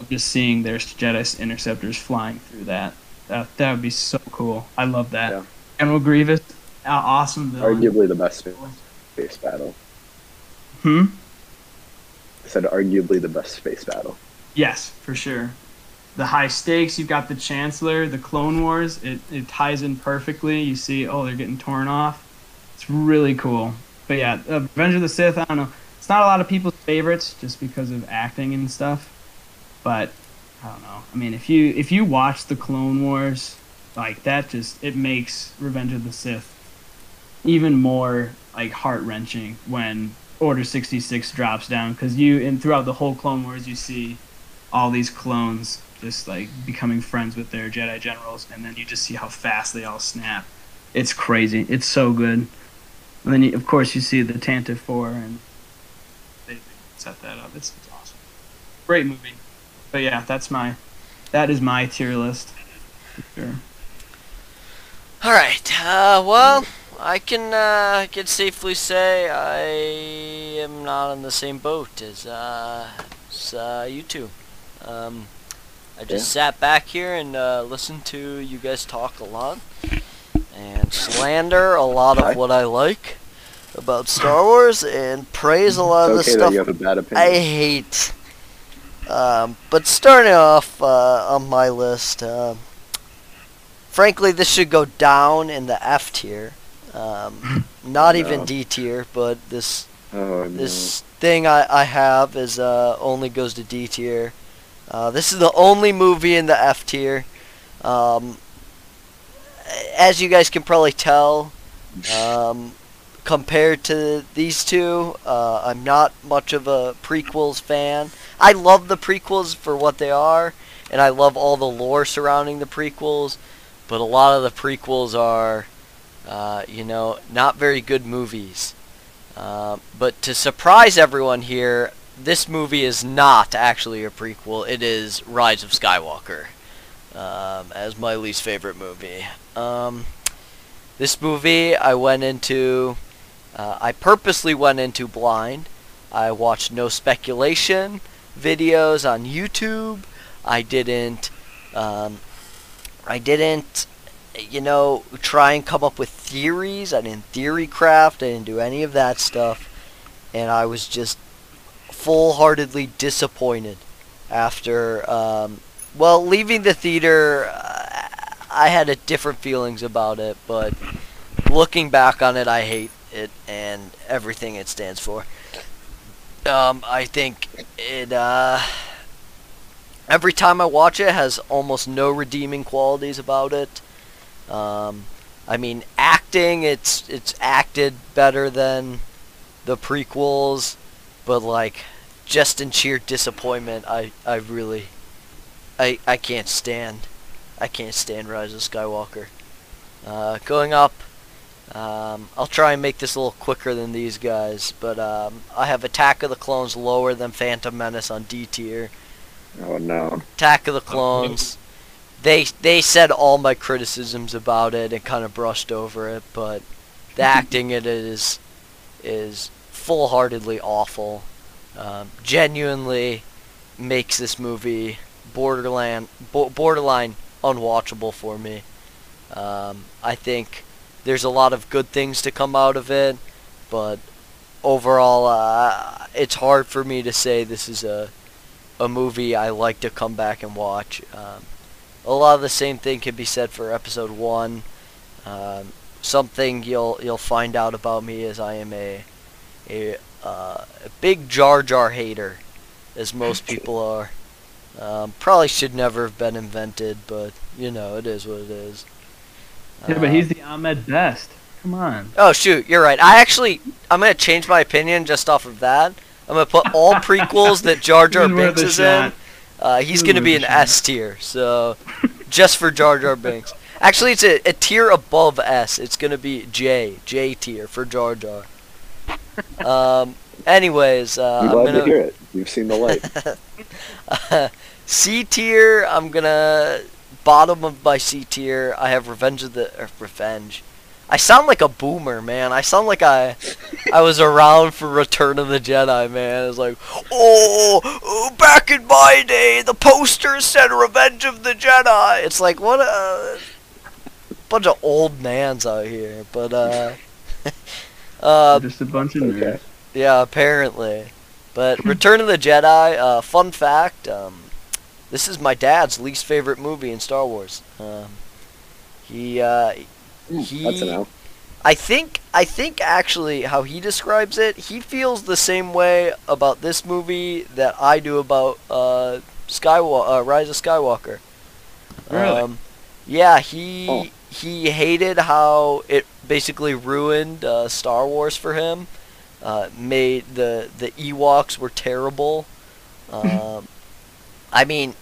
[SPEAKER 1] of just seeing their Jedi interceptors flying through that. That that would be so cool. I love that.
[SPEAKER 2] Yeah.
[SPEAKER 1] General Grievous, awesome villain.
[SPEAKER 2] Arguably the best space, battle.
[SPEAKER 1] Hmm.
[SPEAKER 2] I said arguably the best space battle.
[SPEAKER 1] Yes, for sure. The high stakes. You've got the Chancellor, the Clone Wars. It it ties in perfectly. You see, oh, they're getting torn off. It's really cool. But yeah, uh, Revenge of the Sith. I don't know. It's not a lot of people's favorites just because of acting and stuff. But I don't know. I mean, if you if you watch the Clone Wars, like that, just it makes Revenge of the Sith even more like heart wrenching when Order sixty six drops down because you and throughout the whole Clone Wars you see all these clones just like becoming friends with their Jedi generals, and then you just see how fast they all snap. It's crazy. It's so good. And then you, of course you see the Tantive Four, and they set that up. It's, it's awesome. great movie. But yeah, that's my that is my tier list. Sure.
[SPEAKER 3] All right. Uh, well, I can uh, can safely say I am not on the same boat as uh, as, uh you two. Um, I just sat back here and uh, listened to you guys talk a lot and slander a lot of what I like about Star Wars and praise a lot of the
[SPEAKER 2] okay
[SPEAKER 3] stuff
[SPEAKER 2] that you have a bad
[SPEAKER 3] I hate. Um, but starting off uh, on my list, um, frankly, this should go down in the F tier. Um, not even D tier, but this
[SPEAKER 2] oh, no.
[SPEAKER 3] this thing I, I have is uh, only goes to D tier. Uh, this is the only movie in the F tier. Um, as you guys can probably tell, um, compared to these two, uh, I'm not much of a prequels fan. I love the prequels for what they are, and I love all the lore surrounding the prequels. But a lot of the prequels are, uh, you know, not very good movies. Uh, but to surprise everyone here, this movie is not actually a prequel. It is Rise of Skywalker, um, as my least favorite movie. Um, this movie I went into, uh, I purposely went into blind. I watched no speculation videos on YouTube. I didn't, um, I didn't, you know, try and come up with theories. I didn't theory craft. I didn't do any of that stuff. And I was just full-heartedly disappointed after, um, well, leaving the theater. Uh, I had a different feelings about it, but looking back on it, I hate it and everything it stands for. Um, I think it. Uh, every time I watch it, has almost no redeeming qualities about it. Um, I mean, acting, it's it's acted better than the prequels, but like, just in sheer disappointment, I I really, I I can't stand, I can't stand Rise of Skywalker. Uh, going up, um, I'll try and make this a little quicker than these guys, but um, I have Attack of the Clones lower than Phantom Menace on D tier.
[SPEAKER 2] oh no.
[SPEAKER 3] Attack of the Clones. They they said all my criticisms about it and kind of brushed over it, but the acting in it is is full-heartedly awful. Um, genuinely makes this movie borderline bo- borderline unwatchable for me. Um, I think there's a lot of good things to come out of it, but overall, uh, it's hard for me to say this is a a movie I like to come back and watch. Um, a lot of the same thing can be said for episode one. Um, something you'll you'll find out about me is I am a a, uh, a big Jar Jar hater, as most people are. Um, probably should never have been invented, but you know it is what it is.
[SPEAKER 1] Yeah, but he's the Ahmed Best. Come on.
[SPEAKER 3] Oh shoot, you're right. I actually I'm gonna change my opinion just off of that. I'm gonna put all prequels that Jar Jar
[SPEAKER 1] He's
[SPEAKER 3] Binks is
[SPEAKER 1] shot.
[SPEAKER 3] in. Uh, he's
[SPEAKER 1] He's
[SPEAKER 3] gonna be an. S tier, so just for Jar Jar Binks. Actually, it's a, a tier above S. It's gonna be J, J tier for Jar Jar. Um. Anyways, uh,
[SPEAKER 2] I'm
[SPEAKER 3] I'm
[SPEAKER 2] glad
[SPEAKER 3] gonna
[SPEAKER 2] to hear it. You've seen the light.
[SPEAKER 3] C tier. I'm gonna bottom of my C tier. I have Revenge of the er, Revenge. I sound like a boomer, man. I sound like I I was around for Return of the Jedi, man. It's like, oh, oh, back in my day, the poster said Revenge of the Jedi. It's like what a bunch of old mans out here. But uh, uh,
[SPEAKER 1] Just a bunch of
[SPEAKER 2] Okay.
[SPEAKER 1] nerds.
[SPEAKER 3] yeah, apparently. But Return of the Jedi, uh, fun fact, um, this is my dad's least favorite movie in Star Wars. Um, he, uh, he,
[SPEAKER 2] That's an.
[SPEAKER 3] I think, I think actually how he describes it, he feels the same way about this movie that I do about uh, Skywalker, uh, Rise of Skywalker.
[SPEAKER 1] Really?
[SPEAKER 3] Um, yeah, he
[SPEAKER 2] Oh.
[SPEAKER 3] he hated how it basically ruined uh, Star Wars for him. Uh, made the the Ewoks were terrible. Um, I mean,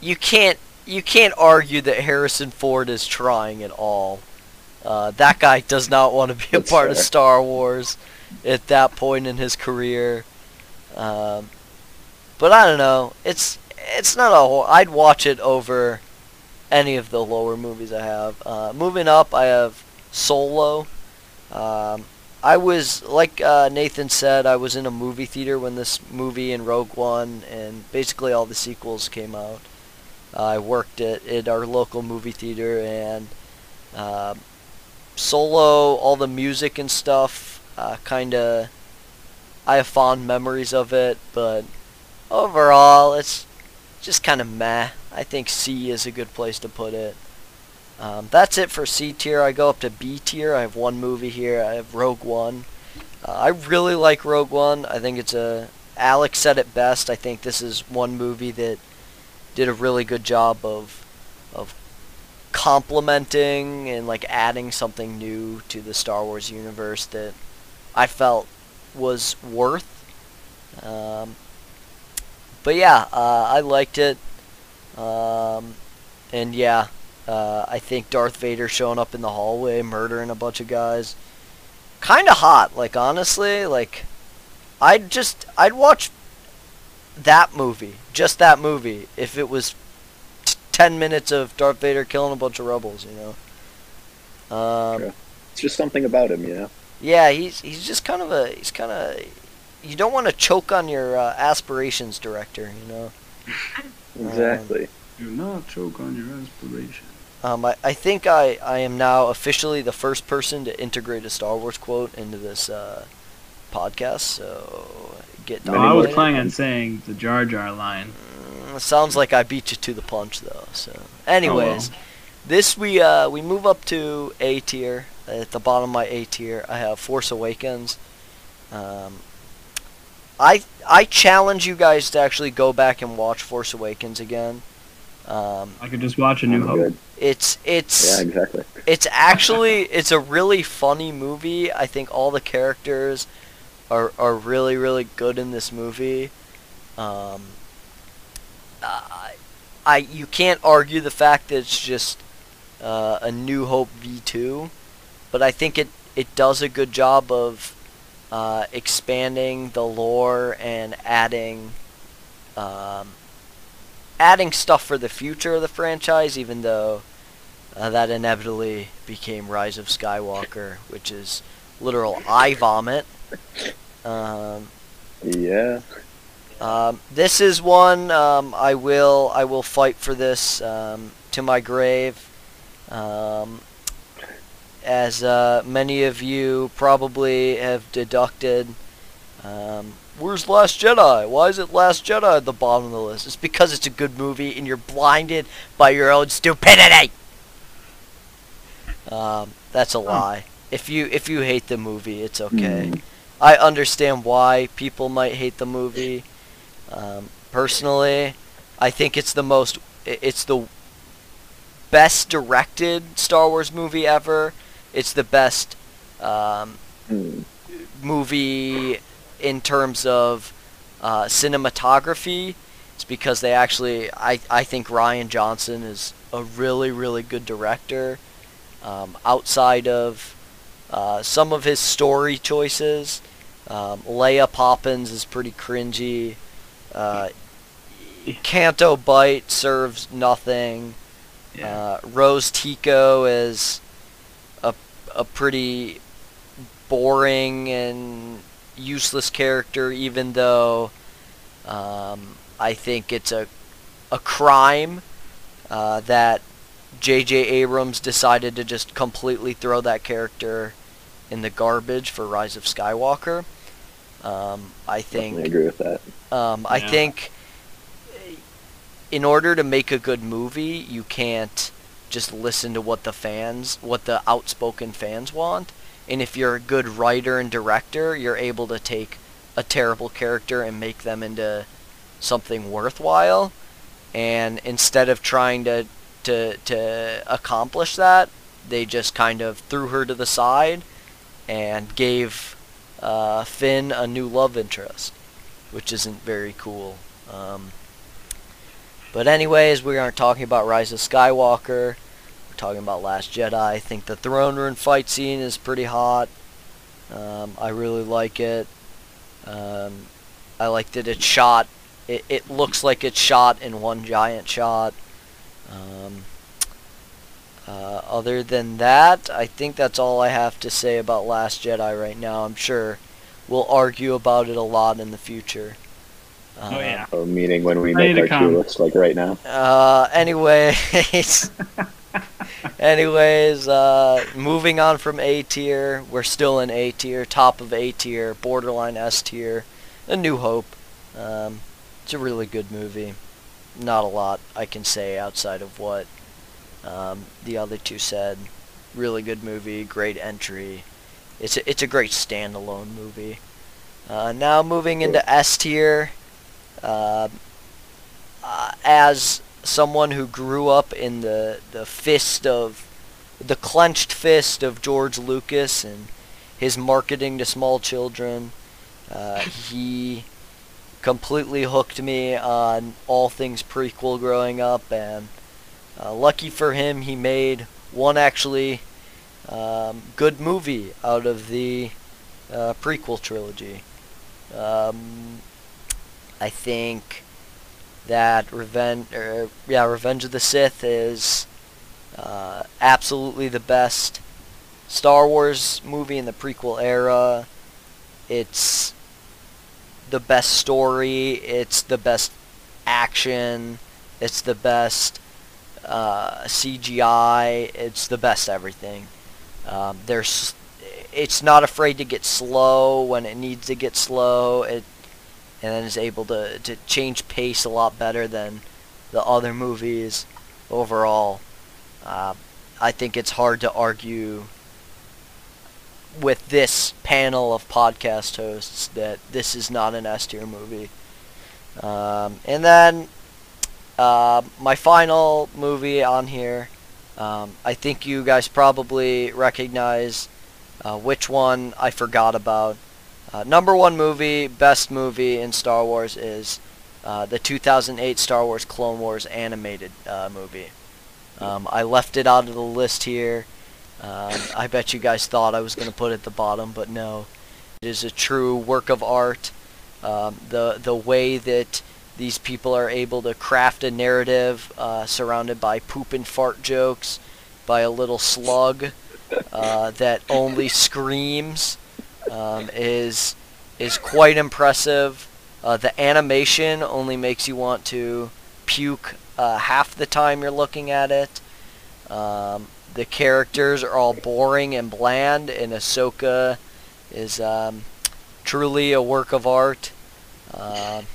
[SPEAKER 3] you can't you can't argue that Harrison Ford is trying at all. Uh, that guy does not want to be a
[SPEAKER 2] That's
[SPEAKER 3] part of. Star Wars at that point in his career. Um, but I don't know. It's it's not a. Whole, I'd watch it over any of the lower movies I have. Uh, moving up, I have Solo. Um, I was like uh, Nathan said, I was in a movie theater when this movie and Rogue One and basically all the sequels came out. I worked at, at our local movie theater and uh, Solo, all the music and stuff, uh, kind of. I have fond memories of it, but overall, it's just kind of meh. I think C is a good place to put it. Um, that's it for C tier. I go up to B tier. I have one movie here. I have Rogue One. Uh, I really like Rogue One. I think it's a. Alex said it best. I think this is one movie that did a really good job of of complementing and like adding something new to the Star Wars universe that I felt was worth. Um, but yeah, uh, I liked it. Um, and yeah, uh, I think Darth Vader showing up in the hallway, murdering a bunch of guys, kind of hot. Like honestly, like I'd just I'd watch that movie, just that movie, if it was ten minutes of Darth Vader killing a bunch of rebels. You know. Um,
[SPEAKER 2] Sure. It's just something about him, you know.
[SPEAKER 3] yeah, he's he's just kind of a he's kind of you don't want to choke on your uh, aspirations, director. You know.
[SPEAKER 2] Exactly.
[SPEAKER 1] Do not choke on your aspirations.
[SPEAKER 3] Um, I, I think I, I am now officially the first person to integrate a Star Wars quote into this uh, podcast. So get
[SPEAKER 1] No, I was planning on saying the Jar Jar line.
[SPEAKER 3] It sounds like I beat you to the punch though. So, anyways, this we uh, we move up to A tier. At the bottom of my A tier, I have Force Awakens. Um, I I challenge you guys to actually go back and watch Force Awakens again. Um,
[SPEAKER 1] I could just watch A New Hope.
[SPEAKER 2] good.
[SPEAKER 3] it's it's
[SPEAKER 2] Yeah, exactly.
[SPEAKER 3] it's actually it's a really funny movie. I think all the characters are are really really good in this movie. Um, I, I you can't argue the fact that it's just uh, a New Hope V2, but I think it it does a good job of uh, expanding the lore and adding um, adding stuff for the future of the franchise, even though uh, that inevitably became Rise of Skywalker, which is literal eye vomit. Um,
[SPEAKER 2] Yeah.
[SPEAKER 3] Um, this is one um, I will I will fight for this um, to my grave. Um, as uh, many of you probably have deducted, um, where's Last Jedi? Why is it Last Jedi at the bottom of the list? It's because it's a good movie and you're blinded by your own stupidity. Um, that's a lie. If you if you hate the movie, it's okay.
[SPEAKER 2] Hmm.
[SPEAKER 3] I understand why people might hate the movie. Um, personally, I think it's the most, it's the best directed Star Wars movie ever. It's the best um,
[SPEAKER 2] Hmm.
[SPEAKER 3] movie in terms of uh, cinematography. It's because they actually, I, I think Rian Johnson is a really, really good director. Um, outside of uh, some of his story choices, um, Leia Poppins is pretty cringy. Uh, Canto Bight serves nothing.
[SPEAKER 1] Yeah.
[SPEAKER 3] Uh, Rose Tico is a a pretty boring and useless character, even though um, I think it's a a crime uh, that J.J. Abrams decided to just completely throw that character in the garbage for Rise of Skywalker. Um, I think
[SPEAKER 2] Definitely agree with that.
[SPEAKER 3] um, I think in order to make a good movie, you can't just listen to what the fans, what the outspoken fans want. And if you're a good writer and director, you're able to take a terrible character and make them into something worthwhile. And instead of trying to to to accomplish that, they just kind of threw her to the side and gave uh, Finn a new love interest, which isn't very cool. Um, but anyways, we aren't talking about Rise of Skywalker. We're talking about Last Jedi. I think the throne room fight scene is pretty hot. Um, I really like it. Um, I like that it's shot it, it looks like it's shot in one giant shot. Um, uh, other than that, I think that's all I have to say about Last Jedi right now. I'm sure we'll argue about it a lot in the future.
[SPEAKER 1] Oh yeah.
[SPEAKER 2] Or meaning when we
[SPEAKER 1] Ready
[SPEAKER 2] make our
[SPEAKER 1] come.
[SPEAKER 2] tier list, like right now.
[SPEAKER 3] Uh, anyways, anyways, uh, moving on from A tier, we're still in A tier, top of A tier, borderline S tier, A New Hope. Um, it's a really good movie. Not a lot I can say outside of what um, the other two said. Really good movie, great entry. It's a, it's a great standalone movie. Uh, now moving into S tier. Uh, uh, as someone who grew up in the the fist of the clenched fist of George Lucas and his marketing to small children, uh, he completely hooked me on all things prequel growing up, and uh, lucky for him, he made one actually um, good movie out of the uh, prequel trilogy. Um, I think that Revenge, er, yeah, Revenge of the Sith is uh, absolutely the best Star Wars movie in the prequel era. It's the best story. It's the best action. It's the best uh, CGI. It's the best everything. Um, there's, it's not afraid to get slow when it needs to get slow. It and then is able to, to change pace a lot better than the other movies overall. Uh, I think it's hard to argue with this panel of podcast hosts that this is not an S tier movie. Um, and then uh, my final movie on here, um, I think you guys probably recognize uh, which one I forgot about. Uh, number one movie, best movie in Star Wars is uh, the 2008 Star Wars Clone Wars animated uh, movie. Um, I left it out of the list here. Um, I bet you guys thought I was going to put it at the bottom, but no. It is a true work of art. Um, the the way that these people are able to craft a narrative uh, surrounded by poop and fart jokes, by a little slug uh, that only screams um, is is quite impressive. Uh, the animation only makes you want to puke uh, half the time you're looking at it. Um, the characters are all boring and bland, and Ahsoka is um, truly a work of art. Um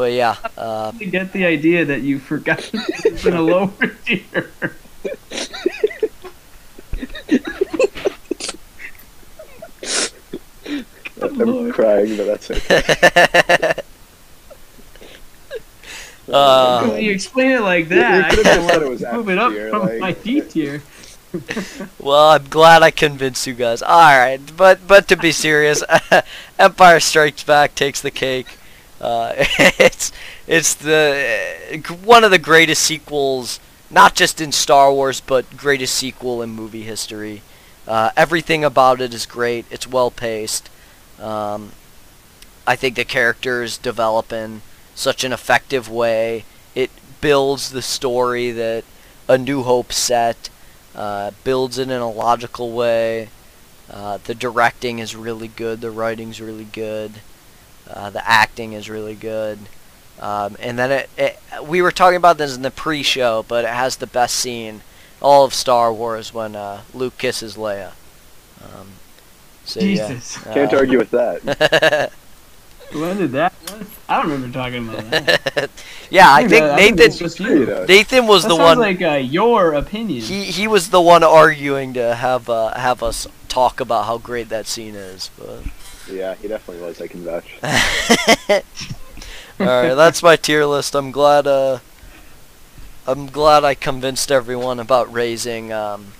[SPEAKER 3] but yeah, uh,
[SPEAKER 1] I get the idea that you forgot it's in a lower tier.
[SPEAKER 2] I'm
[SPEAKER 1] Lord.
[SPEAKER 2] crying, but that's okay.
[SPEAKER 3] Uh,
[SPEAKER 1] when you explain it like that,
[SPEAKER 2] you could've
[SPEAKER 1] I
[SPEAKER 2] just said it was
[SPEAKER 1] can't move it up
[SPEAKER 2] tier,
[SPEAKER 1] from
[SPEAKER 2] like-
[SPEAKER 1] my D tier.
[SPEAKER 3] well, I'm glad I convinced you guys. All right, but but to be serious, Empire Strikes Back takes the cake. Uh, it's it's the one of the greatest sequels, not just in Star Wars, but greatest sequel in movie history. Uh, everything about it is great. It's well paced. Um, I think the characters develop in such an effective way. It builds the story that A New Hope set. Uh, builds it in a logical way. Uh, the directing is really good. The writing's really good. Uh, the acting is really good. Um, and then it, it, we were talking about this in the pre-show, but it has the best scene all of Star Wars when uh, Luke kisses Leia. Um, so
[SPEAKER 1] Jesus.
[SPEAKER 3] yeah.
[SPEAKER 2] Can't
[SPEAKER 3] uh,
[SPEAKER 2] argue with that.
[SPEAKER 1] When did that? I don't remember talking about that.
[SPEAKER 3] yeah, I think Nathan
[SPEAKER 1] just
[SPEAKER 2] You
[SPEAKER 1] you.
[SPEAKER 2] know,
[SPEAKER 3] Nathan was
[SPEAKER 1] That
[SPEAKER 3] the one.
[SPEAKER 1] like uh, your opinion.
[SPEAKER 3] he he was the one arguing to have uh, have us talk about how great that scene is. But
[SPEAKER 2] yeah, he definitely was. I can vouch.
[SPEAKER 3] all right, that's my tier list. I'm glad. Uh, I'm glad I convinced everyone about raising um,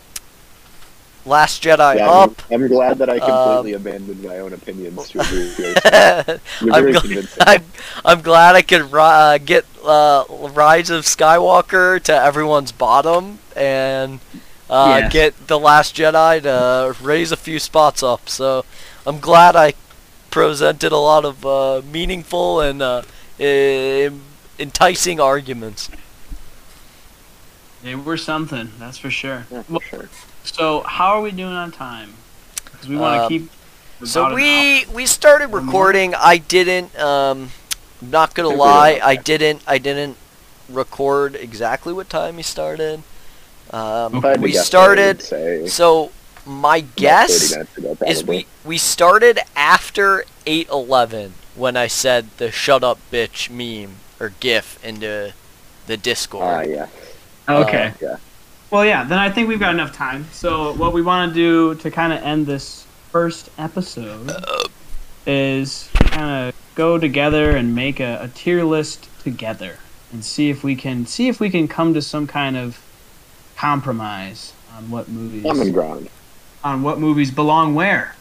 [SPEAKER 3] Last Jedi
[SPEAKER 2] Yeah,
[SPEAKER 3] up.
[SPEAKER 2] I'm, I'm glad that I
[SPEAKER 3] Um,
[SPEAKER 2] completely abandoned my own opinions to agree with yours.
[SPEAKER 3] I'm,
[SPEAKER 2] very
[SPEAKER 3] gl- I'm, I'm glad I could ri- uh, get uh, Rise of Skywalker to everyone's bottom and uh,
[SPEAKER 1] Yes.
[SPEAKER 3] get The Last Jedi to raise a few spots up. So I'm glad I presented a lot of uh, meaningful and uh, uh, enticing arguments.
[SPEAKER 1] They were something, that's for sure.
[SPEAKER 2] Yeah, for sure.
[SPEAKER 1] So how are we doing on time? Because we want to
[SPEAKER 3] Um,
[SPEAKER 1] keep.
[SPEAKER 3] So
[SPEAKER 1] about an
[SPEAKER 3] we we started recording. I didn't. Um, I'm not gonna
[SPEAKER 2] Think we
[SPEAKER 3] lie, I didn't. I didn't record exactly what time we started. Um,
[SPEAKER 2] If I had to
[SPEAKER 3] we started. So my guess
[SPEAKER 2] ago,
[SPEAKER 3] is
[SPEAKER 2] probably.
[SPEAKER 3] we we started after eight eleven when I said the "shut up, bitch" meme or GIF into the Discord.
[SPEAKER 2] Ah,
[SPEAKER 3] Discord.
[SPEAKER 2] yeah.
[SPEAKER 1] hour. Okay.
[SPEAKER 2] Yeah.
[SPEAKER 1] Well, yeah. Then I think we've got enough time. So what we want to do to kind of end this first episode is kind of go together and make a, a tier list together and see if we can see if we can come to some kind of compromise on what movies
[SPEAKER 2] Common ground.
[SPEAKER 1] On what movies belong where.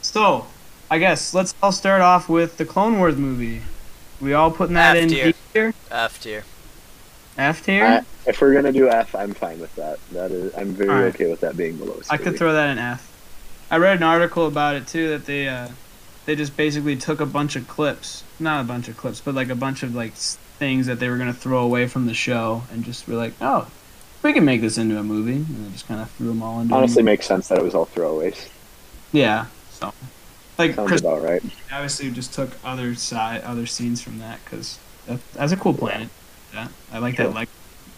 [SPEAKER 1] So, I guess let's all start off with the Clone Wars movie. We all putting that
[SPEAKER 3] F
[SPEAKER 1] in
[SPEAKER 3] tier.
[SPEAKER 1] D tier,
[SPEAKER 3] F tier.
[SPEAKER 1] F tier.
[SPEAKER 2] I, if we're gonna do F, I'm fine with that. That is, I'm very
[SPEAKER 1] Alright.
[SPEAKER 2] okay with that being the lowest.
[SPEAKER 1] I could throw that in F. I read an article about it too that they uh, they just basically took a bunch of clips, not a bunch of clips, but like a bunch of like things that they were gonna throw away from the show and just were like, oh, we can make this into a movie, and they just kind of threw them all into.
[SPEAKER 2] Honestly, makes sense that it was all throwaways.
[SPEAKER 1] yeah. So, like
[SPEAKER 2] Sounds
[SPEAKER 1] Chris
[SPEAKER 2] about right.
[SPEAKER 1] obviously just took other side other scenes from that because that, that's a cool planet. Yeah, I like
[SPEAKER 2] Sure.
[SPEAKER 1] that like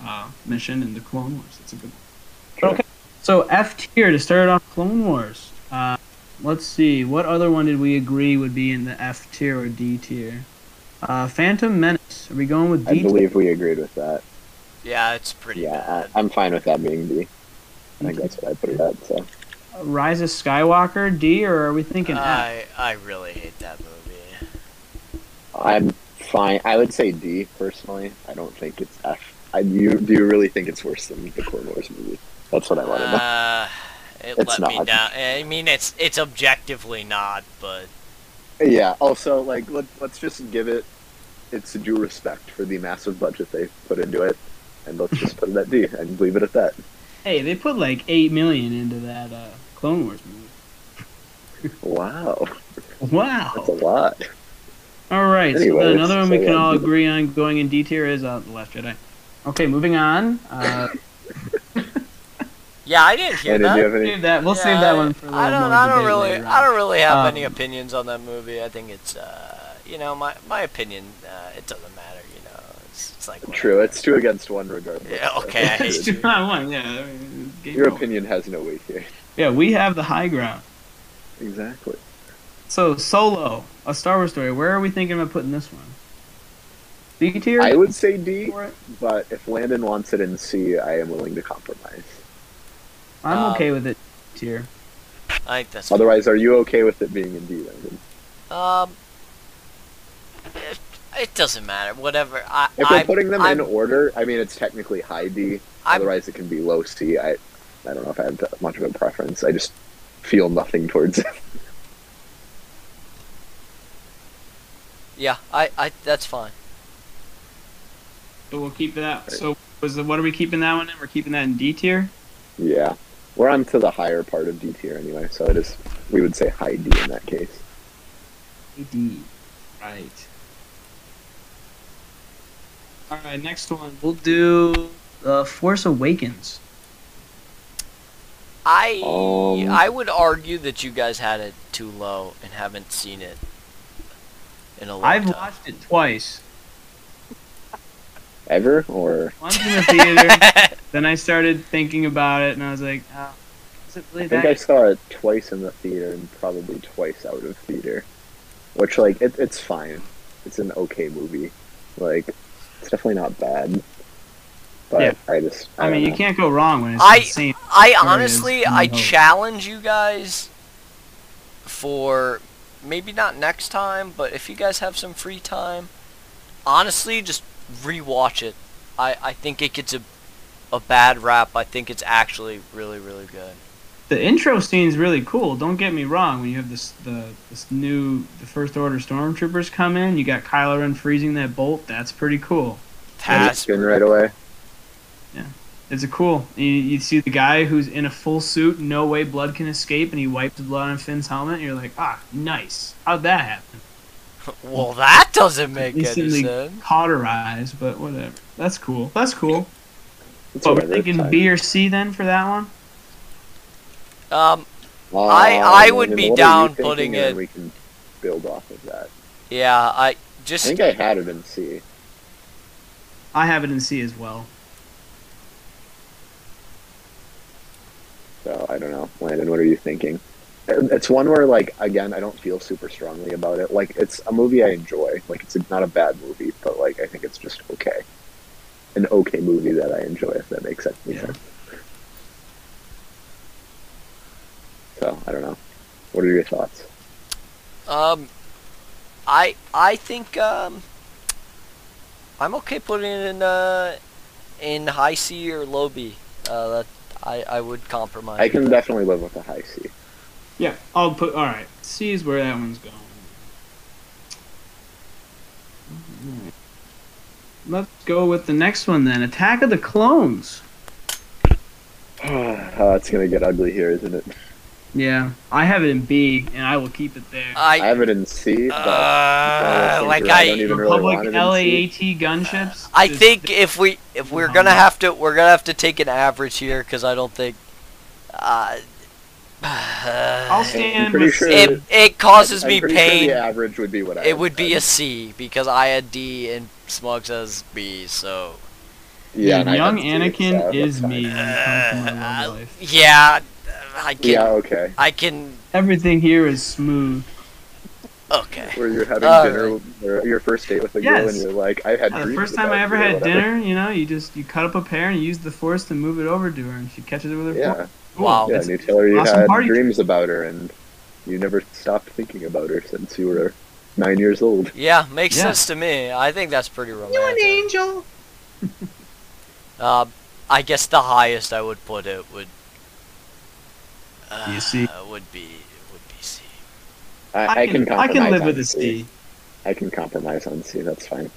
[SPEAKER 1] uh, mission in the Clone Wars. That's a good.
[SPEAKER 2] Sure.
[SPEAKER 1] Okay, so F tier to start off Clone Wars. Uh, let's see, what other one did we agree would be in the F tier or D tier? Uh, Phantom Menace. Are we going with
[SPEAKER 2] I
[SPEAKER 1] D? tier?
[SPEAKER 2] I believe we agreed with that.
[SPEAKER 3] Yeah, it's pretty
[SPEAKER 2] Yeah,
[SPEAKER 3] bad.
[SPEAKER 2] I, I'm fine with that being D. I think that's what I put it at. So
[SPEAKER 1] Rise of Skywalker D, or are we thinking F?
[SPEAKER 3] I I really hate that movie.
[SPEAKER 2] I'm fine. I would say D personally. I don't think it's F. I you do you really think it's worse than the Clone Wars movie? That's what I want to know.
[SPEAKER 3] Uh, it
[SPEAKER 2] It's
[SPEAKER 3] let me
[SPEAKER 2] not.
[SPEAKER 3] down. I mean, it's it's objectively not, but
[SPEAKER 2] Yeah. Also, like let, let's just give it its due respect for the massive budget they put into it, and let's just put it at D and leave it at that.
[SPEAKER 1] Hey, they put like eight million into that uh, Clone Wars movie.
[SPEAKER 2] Wow,
[SPEAKER 1] Wow.
[SPEAKER 2] that's a lot.
[SPEAKER 1] All right. so
[SPEAKER 2] Anyways,
[SPEAKER 1] then another one we
[SPEAKER 2] so,
[SPEAKER 1] can all
[SPEAKER 2] do
[SPEAKER 1] agree on going in D tier is uh, the Last Jedi. Okay, moving on. Uh,
[SPEAKER 3] yeah, I didn't hear
[SPEAKER 2] And did
[SPEAKER 3] that.
[SPEAKER 2] any?
[SPEAKER 1] save that. We'll
[SPEAKER 3] Yeah,
[SPEAKER 1] save that one for a little
[SPEAKER 3] I don't.
[SPEAKER 1] more
[SPEAKER 3] I don't really.
[SPEAKER 1] later
[SPEAKER 3] I don't really have
[SPEAKER 1] Um,
[SPEAKER 3] any opinions on that movie. I think it's. Uh, you know, my my opinion. Uh, it doesn't matter. You know, it's, it's like
[SPEAKER 2] True. it's two against one regardless.
[SPEAKER 3] Yeah, okay, I
[SPEAKER 1] It's two on one. Yeah. I mean,
[SPEAKER 2] Your
[SPEAKER 1] over.
[SPEAKER 2] opinion has no weight here.
[SPEAKER 1] Yeah, we have the high ground.
[SPEAKER 2] Exactly.
[SPEAKER 1] So Solo, a Star Wars story. Where are we thinking about putting this one? D tier.
[SPEAKER 2] I would say D,
[SPEAKER 1] for
[SPEAKER 2] but if Landon wants it in C, I am willing to compromise.
[SPEAKER 1] I'm
[SPEAKER 3] Um,
[SPEAKER 1] okay with it. Tier.
[SPEAKER 3] I think that's.
[SPEAKER 2] Otherwise, are you okay with it being in D, Landon?
[SPEAKER 3] Um. It, it doesn't matter. Whatever. I.
[SPEAKER 2] If we're
[SPEAKER 3] I'm-
[SPEAKER 2] putting them
[SPEAKER 3] I'm,
[SPEAKER 2] in order, I mean, it's technically high D.
[SPEAKER 3] I'm,
[SPEAKER 2] Otherwise, it can be low C. I, I don't know if I have that much of a preference. I just feel nothing towards it.
[SPEAKER 3] yeah. I. I. That's fine.
[SPEAKER 1] So we'll keep that. So was the what are we keeping that one in? We're keeping that in D tier.
[SPEAKER 2] yeah, we're on to the higher part of D tier anyway, so it is. We would say high D in that case.
[SPEAKER 1] D. Right. All right. Next one. We'll do uh, Force Awakens.
[SPEAKER 3] I.
[SPEAKER 2] Um,
[SPEAKER 3] I would argue that you guys had it too low and haven't seen it in a long time.
[SPEAKER 1] I've
[SPEAKER 3] time.
[SPEAKER 1] watched it twice.
[SPEAKER 2] Ever or
[SPEAKER 1] Once in the theater. then I started thinking about it, and I was like, oh, is it really
[SPEAKER 2] I think? I saw it twice in the theater and probably twice out of theater, which like it, it's fine. It's an okay movie. Like it's definitely not bad. But
[SPEAKER 1] Yeah.
[SPEAKER 2] I just I,
[SPEAKER 1] I mean,
[SPEAKER 2] don't
[SPEAKER 1] you can't go wrong when it's
[SPEAKER 3] I-
[SPEAKER 1] the same.
[SPEAKER 3] I honestly. I
[SPEAKER 1] hope.
[SPEAKER 3] challenge you guys for maybe not next time, but if you guys have some free time, honestly, just rewatch it. I, I think it gets a, a bad rap. I think it's actually really, really good.
[SPEAKER 1] The intro scene's really cool. Don't get me wrong. When you have this the this new the First Order stormtroopers come in, you got Kylo Ren freezing that bolt. That's pretty cool.
[SPEAKER 3] That's
[SPEAKER 2] Skin right away.
[SPEAKER 1] Yeah, it's a cool. You, you see the guy who's in a full suit, no way blood can escape, and he wipes the blood on Finn's helmet. And you're like, ah, nice. How'd that happen?
[SPEAKER 3] Well, that doesn't make any
[SPEAKER 1] Recently
[SPEAKER 3] sense.
[SPEAKER 1] cauterized, but whatever. That's cool. That's cool.
[SPEAKER 2] It's
[SPEAKER 1] But we're thinking
[SPEAKER 2] fine.
[SPEAKER 1] B or C then for that one.
[SPEAKER 3] Um, I- I
[SPEAKER 2] Um,
[SPEAKER 3] would be
[SPEAKER 2] what are you
[SPEAKER 3] down putting it-
[SPEAKER 2] We can build off of that.
[SPEAKER 3] yeah, I just.
[SPEAKER 2] I think I had it in C.
[SPEAKER 1] I have it in C as well.
[SPEAKER 2] So I don't know, Landon. What are you thinking? It's one where, like, again, I don't feel super strongly about it. Like, it's a movie I enjoy. Like, it's not a bad movie, but like, I think it's just okay. An okay movie that I enjoy, if that makes any
[SPEAKER 1] Yeah.
[SPEAKER 2] sense. So I don't know. What are your thoughts?
[SPEAKER 3] um, I I think um, I'm okay putting it in uh, in high C or low B. Uh, that I I would compromise.
[SPEAKER 2] I can definitely live with a high C.
[SPEAKER 1] Yeah, I'll put. All right, C is where that one's going. Let's go with the next one then. Attack of the Clones.
[SPEAKER 2] oh, it's gonna get ugly here, isn't it?
[SPEAKER 1] Yeah, I have it in B, and I will keep it there.
[SPEAKER 2] I
[SPEAKER 3] I
[SPEAKER 2] have it in C, but
[SPEAKER 3] uh, like.
[SPEAKER 2] I
[SPEAKER 3] I
[SPEAKER 2] don't really want
[SPEAKER 1] Republic
[SPEAKER 2] it in C.
[SPEAKER 1] LAAT gunships.
[SPEAKER 3] I
[SPEAKER 1] Just-
[SPEAKER 3] think if we if we're gonna have to we're gonna have to take an average here because I don't think. Uh,
[SPEAKER 1] I'll
[SPEAKER 2] I'm
[SPEAKER 1] stand
[SPEAKER 2] pretty sure.
[SPEAKER 3] it it causes
[SPEAKER 2] I'm
[SPEAKER 3] me
[SPEAKER 2] pretty sure
[SPEAKER 3] pain.
[SPEAKER 2] the average would be what I.
[SPEAKER 3] it would be a
[SPEAKER 2] had.
[SPEAKER 3] Because I had D and Smugs has B. So
[SPEAKER 2] yeah.
[SPEAKER 1] Dude,
[SPEAKER 2] and
[SPEAKER 1] young
[SPEAKER 2] had C,
[SPEAKER 1] Anakin
[SPEAKER 2] so
[SPEAKER 1] is me
[SPEAKER 2] fine.
[SPEAKER 1] when it comes to my
[SPEAKER 3] Uh, yeah, I can
[SPEAKER 2] Yeah. Okay.
[SPEAKER 3] I can
[SPEAKER 1] Everything here is smooth.
[SPEAKER 3] okay.
[SPEAKER 2] Where you're having
[SPEAKER 3] All
[SPEAKER 2] dinner, or your first date with a girl,
[SPEAKER 1] Yes.
[SPEAKER 2] and you're like, I had.
[SPEAKER 1] Yeah, the
[SPEAKER 2] dreams
[SPEAKER 1] first time
[SPEAKER 2] about
[SPEAKER 1] I ever had dinner, you know, you just you cut up a pear and you use the force to move it over to her, and she catches it with her
[SPEAKER 2] Yeah.
[SPEAKER 1] Cool.
[SPEAKER 3] Wow.
[SPEAKER 2] Yeah,
[SPEAKER 1] It's-
[SPEAKER 2] and you tell her you
[SPEAKER 1] awesome
[SPEAKER 2] had
[SPEAKER 1] party
[SPEAKER 2] dreams about her, and you never stopped thinking about her since you were nine years old.
[SPEAKER 3] Yeah, makes
[SPEAKER 1] Yeah.
[SPEAKER 3] sense to me. I think that's pretty romantic.
[SPEAKER 1] You're an angel.
[SPEAKER 3] Uh, I guess the highest I would put it would. Uh,
[SPEAKER 1] You see?
[SPEAKER 3] Would be would be C.
[SPEAKER 2] I, I, can,
[SPEAKER 1] I can live
[SPEAKER 2] on
[SPEAKER 1] with a
[SPEAKER 2] C.
[SPEAKER 1] C.
[SPEAKER 2] I can compromise on C. That's fine.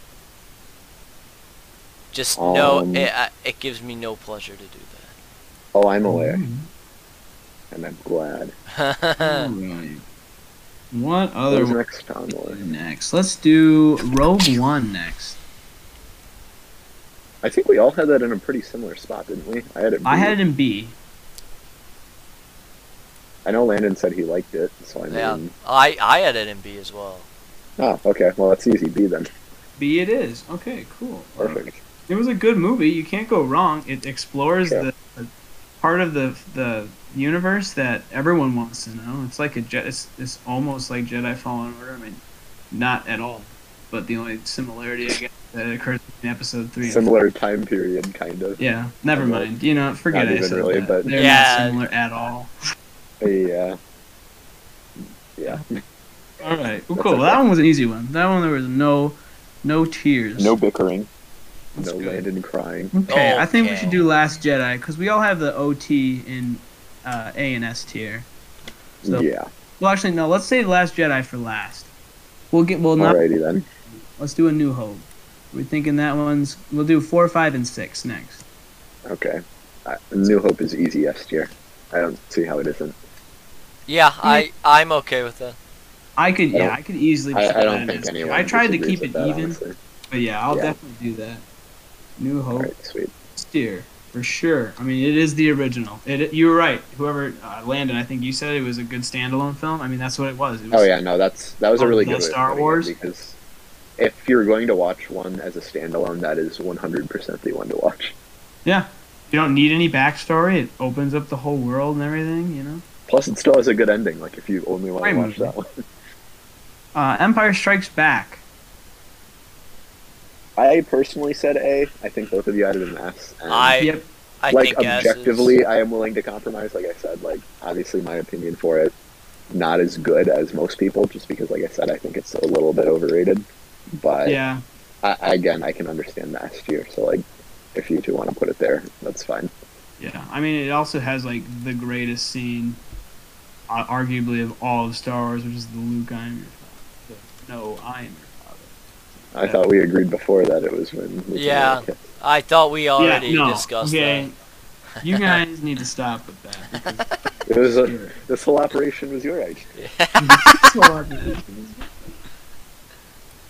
[SPEAKER 3] Just no,
[SPEAKER 2] Um,
[SPEAKER 3] it, uh, it gives me no pleasure to do that.
[SPEAKER 2] Oh, I'm aware,
[SPEAKER 1] Mm.
[SPEAKER 2] and I'm glad.
[SPEAKER 1] Alright. What other
[SPEAKER 2] Who's next, Tom?
[SPEAKER 1] Next? Let's do Rogue One next.
[SPEAKER 2] I think we all had that in a pretty similar spot, didn't we? I had it.
[SPEAKER 1] I
[SPEAKER 2] B.
[SPEAKER 1] had it in B.
[SPEAKER 2] I know Landon said he liked it, so I mean.
[SPEAKER 3] Yeah. I I had it in B as well.
[SPEAKER 2] Oh, okay. Well, that's easy. B then.
[SPEAKER 1] B it is. Okay, cool.
[SPEAKER 2] Perfect.
[SPEAKER 1] It was a good movie. You can't go wrong. It explores
[SPEAKER 2] Yeah.
[SPEAKER 1] the, the part of the the universe that everyone wants to know. It's like a Je- it's, it's almost like Jedi Fallen Order. I mean, not at all, but the only similarity I guess that occurs in Episode Three.
[SPEAKER 2] Similar time period, kind of.
[SPEAKER 1] Yeah, never
[SPEAKER 2] Not
[SPEAKER 1] mind. You know, forget
[SPEAKER 2] not
[SPEAKER 1] I
[SPEAKER 2] even
[SPEAKER 1] said
[SPEAKER 2] really,
[SPEAKER 1] that.
[SPEAKER 2] but-
[SPEAKER 1] They're
[SPEAKER 3] Yeah.
[SPEAKER 1] not similar at all.
[SPEAKER 2] Yeah. Yeah.
[SPEAKER 1] All right, well, cool.
[SPEAKER 2] okay.
[SPEAKER 1] That one was an easy one. That one there was no, no tears.
[SPEAKER 2] No bickering.
[SPEAKER 1] That's
[SPEAKER 2] no
[SPEAKER 1] good.
[SPEAKER 2] Landon crying.
[SPEAKER 1] Okay, I think we should do Last Jedi because we all have the OT in uh, A and S tier. So-
[SPEAKER 2] yeah.
[SPEAKER 1] Well, actually, no. Let's say Last Jedi for last. We'll get. Well, not.
[SPEAKER 2] Alrighty then.
[SPEAKER 1] Let's do a New Hope. We're thinking that one's. We'll do four, five, and six next.
[SPEAKER 2] Okay. Uh, New Hope is easy S tier. I don't see how it isn't.
[SPEAKER 3] Yeah, I I'm okay with that.
[SPEAKER 1] I could.
[SPEAKER 2] I
[SPEAKER 1] Yeah, I could easily.
[SPEAKER 2] I, I don't think
[SPEAKER 1] S
[SPEAKER 2] anyone.
[SPEAKER 1] I tried to keep it
[SPEAKER 2] that,
[SPEAKER 1] even,
[SPEAKER 2] honestly.
[SPEAKER 1] but yeah, I'll
[SPEAKER 2] Yeah.
[SPEAKER 1] definitely do that. New Hope.
[SPEAKER 2] Alright, sweet.
[SPEAKER 1] S tier for sure. I mean, it is the original. It. You were right. Whoever uh, Landon, I think you said it was a good standalone film. I mean, that's what it was. It was
[SPEAKER 2] Oh yeah, no, that's that was a really good
[SPEAKER 1] Star Wars?
[SPEAKER 2] because if you're going to watch one as a standalone, that is 100% the one to watch.
[SPEAKER 1] Yeah. You don't need any backstory. It opens up the whole world and everything. You know.
[SPEAKER 2] Plus, it still has a good ending. Like if you only want to watch
[SPEAKER 1] movie.
[SPEAKER 2] that one.
[SPEAKER 1] Uh, Empire Strikes Back.
[SPEAKER 2] I personally said A. I think both of you added an S. And
[SPEAKER 3] I
[SPEAKER 1] Yep.
[SPEAKER 3] I
[SPEAKER 2] like
[SPEAKER 3] think S is-
[SPEAKER 2] objectively, I am willing to compromise. Like I said, like obviously my opinion for it not as good as most people, just because, like I said, I think it's a little bit overrated. But
[SPEAKER 1] Yeah.
[SPEAKER 2] I, again, I can understand the S tier. So like, if you two want to put it there, that's fine.
[SPEAKER 1] Yeah. I mean, it also has like the greatest scene, uh, arguably of all of Star Wars, which is the Luke, I am your father. No, I am your father.
[SPEAKER 2] I
[SPEAKER 1] Yeah.
[SPEAKER 2] thought we agreed before that it was when. Luke
[SPEAKER 3] Yeah. I thought we already
[SPEAKER 1] yeah, no.
[SPEAKER 3] discussed
[SPEAKER 1] okay. you guys need to stop with that.
[SPEAKER 2] It was a,
[SPEAKER 1] because-
[SPEAKER 2] this whole operation was your idea.
[SPEAKER 3] that.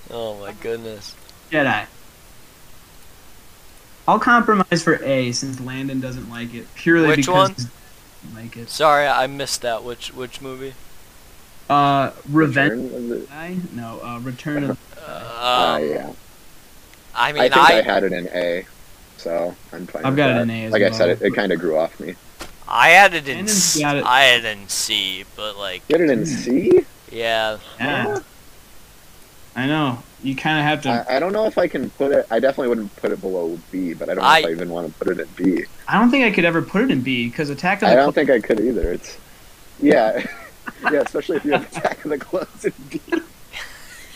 [SPEAKER 3] Oh my goodness.
[SPEAKER 1] Jedi. I'll compromise for A since Landon doesn't like it purely
[SPEAKER 3] Which
[SPEAKER 1] because
[SPEAKER 3] one?
[SPEAKER 1] He it.
[SPEAKER 3] Sorry, I missed that. Which which movie?
[SPEAKER 1] Uh, Revenge.
[SPEAKER 2] Return of the-
[SPEAKER 1] No, uh, Return of.
[SPEAKER 2] Ah,
[SPEAKER 3] Um,
[SPEAKER 2] yeah.
[SPEAKER 3] I mean,
[SPEAKER 2] I
[SPEAKER 3] mean,
[SPEAKER 2] think
[SPEAKER 3] I,
[SPEAKER 2] I, had it in A, so I'm fine.
[SPEAKER 1] I've
[SPEAKER 2] with
[SPEAKER 1] got it
[SPEAKER 2] that.
[SPEAKER 1] in A as
[SPEAKER 2] Like I said, it, it kind of grew off me.
[SPEAKER 3] I had it in C,
[SPEAKER 1] it.
[SPEAKER 3] I had it in C, but like
[SPEAKER 2] You had it in C?
[SPEAKER 3] yeah,
[SPEAKER 1] Yeah. I know. You kind of have to.
[SPEAKER 2] I, I don't know if I can put it. I definitely wouldn't put it below B, but I don't know if
[SPEAKER 3] I-
[SPEAKER 2] I even want to put it in B.
[SPEAKER 1] I don't think I could ever put it in B because Attack of the.
[SPEAKER 2] I don't think I could either. It's yeah, yeah. Especially if you have Attack of the Clones in B,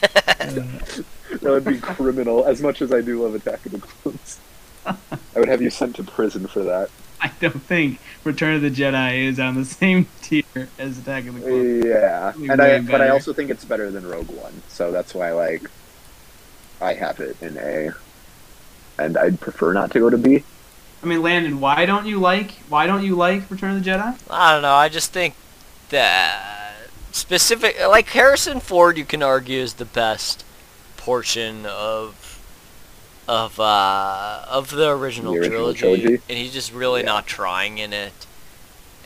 [SPEAKER 2] that would be criminal. As much as I do love Attack of the Clones, I would have you sent to prison for that.
[SPEAKER 1] I don't think Return of the Jedi is on the same tier as Attack of the Clones.
[SPEAKER 2] Yeah, and I
[SPEAKER 1] way
[SPEAKER 2] but I also think it's better than Rogue One, so that's why like I have it in A, and I'd prefer not to go to B.
[SPEAKER 1] I mean, Landon, why don't you like? Why don't you like Return of the Jedi?
[SPEAKER 3] I don't know. I just think that specific, like Harrison Ford, you can argue is the best portion of of uh of the original,
[SPEAKER 2] The original
[SPEAKER 3] trilogy,
[SPEAKER 2] trilogy?
[SPEAKER 3] and he's just really
[SPEAKER 2] Yeah.
[SPEAKER 3] not trying in it.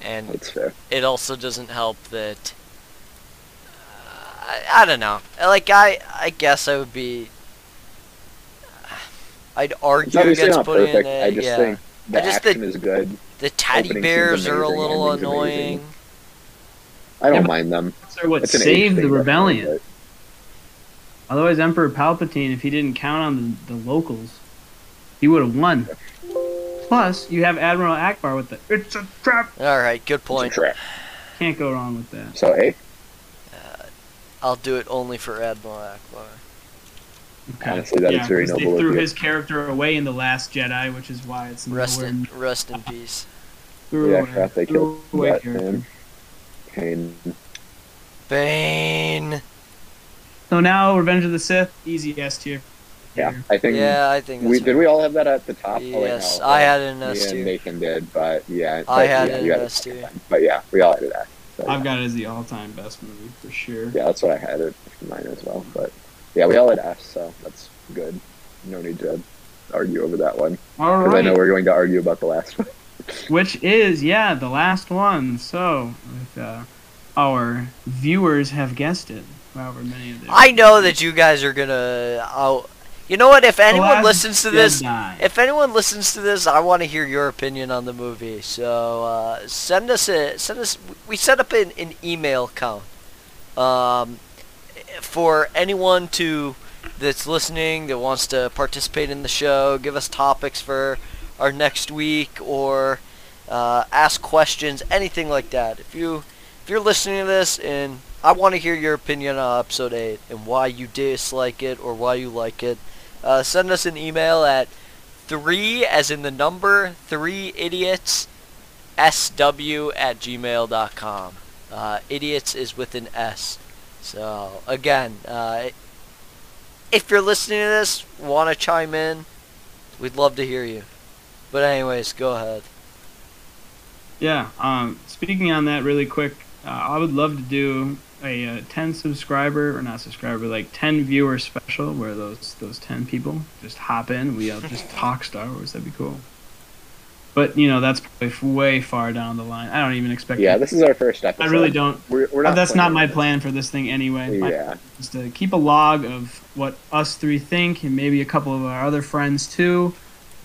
[SPEAKER 3] And
[SPEAKER 2] That's fair.
[SPEAKER 3] it also doesn't help that uh, I, I don't know. Like I I guess I would be I'd argue against putting
[SPEAKER 2] perfect.
[SPEAKER 3] in
[SPEAKER 2] I
[SPEAKER 3] it.
[SPEAKER 2] just
[SPEAKER 3] yeah.
[SPEAKER 2] think the
[SPEAKER 3] I just
[SPEAKER 2] action
[SPEAKER 3] think-
[SPEAKER 2] is good.
[SPEAKER 3] the teddy
[SPEAKER 2] opening
[SPEAKER 3] bears are a little
[SPEAKER 2] ending's amazing.
[SPEAKER 3] annoying.
[SPEAKER 2] I don't
[SPEAKER 1] Yeah,
[SPEAKER 2] mind them.
[SPEAKER 1] Or what
[SPEAKER 2] It's an age
[SPEAKER 1] saved the
[SPEAKER 2] definitely,
[SPEAKER 1] rebellion?
[SPEAKER 2] but-
[SPEAKER 1] Otherwise, Emperor Palpatine, if he didn't count on the, the locals, he would have won. Plus, you have Admiral Ackbar with the "It's a trap."
[SPEAKER 3] All right, good
[SPEAKER 2] It's a
[SPEAKER 3] point.
[SPEAKER 2] trap.
[SPEAKER 1] Can't go wrong with that.
[SPEAKER 2] So hey uh,
[SPEAKER 3] i'll do it only for Admiral Ackbar.
[SPEAKER 1] Okay.
[SPEAKER 2] Honestly, that is
[SPEAKER 1] yeah,
[SPEAKER 2] very
[SPEAKER 1] 'cause
[SPEAKER 2] noble
[SPEAKER 1] They
[SPEAKER 2] of
[SPEAKER 1] threw
[SPEAKER 2] you.
[SPEAKER 1] his character away in the Last Jedi, which is why it's
[SPEAKER 3] Rest
[SPEAKER 1] nowhere
[SPEAKER 3] in rest in peace.
[SPEAKER 1] threw
[SPEAKER 2] yeah,
[SPEAKER 1] away-
[SPEAKER 2] crap, they
[SPEAKER 1] threw
[SPEAKER 2] killed
[SPEAKER 1] away
[SPEAKER 2] that man. Pain.
[SPEAKER 3] Bane.
[SPEAKER 1] So now, Revenge of the Sith, easy S tier.
[SPEAKER 2] Yeah, I think.
[SPEAKER 3] Yeah, I think.
[SPEAKER 2] We did we all have that at the top? Oh,
[SPEAKER 3] Yes,
[SPEAKER 2] no,
[SPEAKER 3] I had it in
[SPEAKER 2] me
[SPEAKER 3] S
[SPEAKER 2] and
[SPEAKER 3] tier.
[SPEAKER 2] Nathan did, but yeah,
[SPEAKER 3] I
[SPEAKER 2] but,
[SPEAKER 3] had
[SPEAKER 2] yeah,
[SPEAKER 3] it
[SPEAKER 2] you
[SPEAKER 3] in
[SPEAKER 2] had
[SPEAKER 3] S tier.
[SPEAKER 2] But yeah, we all had it at. So,
[SPEAKER 1] I've got it as the all-time best movie for sure.
[SPEAKER 2] yeah, that's what I had it mine as well. But yeah, we all had S, so that's good. No need to argue over that one
[SPEAKER 1] All
[SPEAKER 2] because I know we're going to argue about the last one.
[SPEAKER 1] which is yeah the last one. So if uh, our viewers have guessed it, however many of them.
[SPEAKER 3] I know that you guys are gonna. I'll, you know what? If anyone
[SPEAKER 1] Last
[SPEAKER 3] listens to this,
[SPEAKER 1] Jedi.
[SPEAKER 3] if anyone listens to this, I want to hear your opinion on the movie. So uh, send us a send us. We set up an, an email account um, for anyone to that's listening that wants to participate in the show. Give us topics for our next week or uh, ask questions, anything like that. If you if you're listening to this and I want to hear your opinion on episode eight and why you dislike it or why you like it, uh, send us an email at three as in the number three idiots sw at gmail.com. Uh, idiots is with an S. So again, uh, if you're listening to this, want to chime in, we'd love to hear you. But anyways, go ahead.
[SPEAKER 1] Yeah. Um, speaking on that really quick, uh, I would love to do a uh, 10 subscriber or not subscriber, like 10 viewer special where those those 10 people just hop in. We uh, just talk Star Wars. That'd be cool. But you know that's way far down the line. I don't even expect.
[SPEAKER 2] yeah, this is our first episode.
[SPEAKER 1] I really don't.
[SPEAKER 2] We're, we're
[SPEAKER 1] uh,
[SPEAKER 2] not.
[SPEAKER 1] that's not my plan for this thing anyway. My
[SPEAKER 2] Yeah,
[SPEAKER 1] is to keep a log of what us three think and maybe a couple of our other friends too.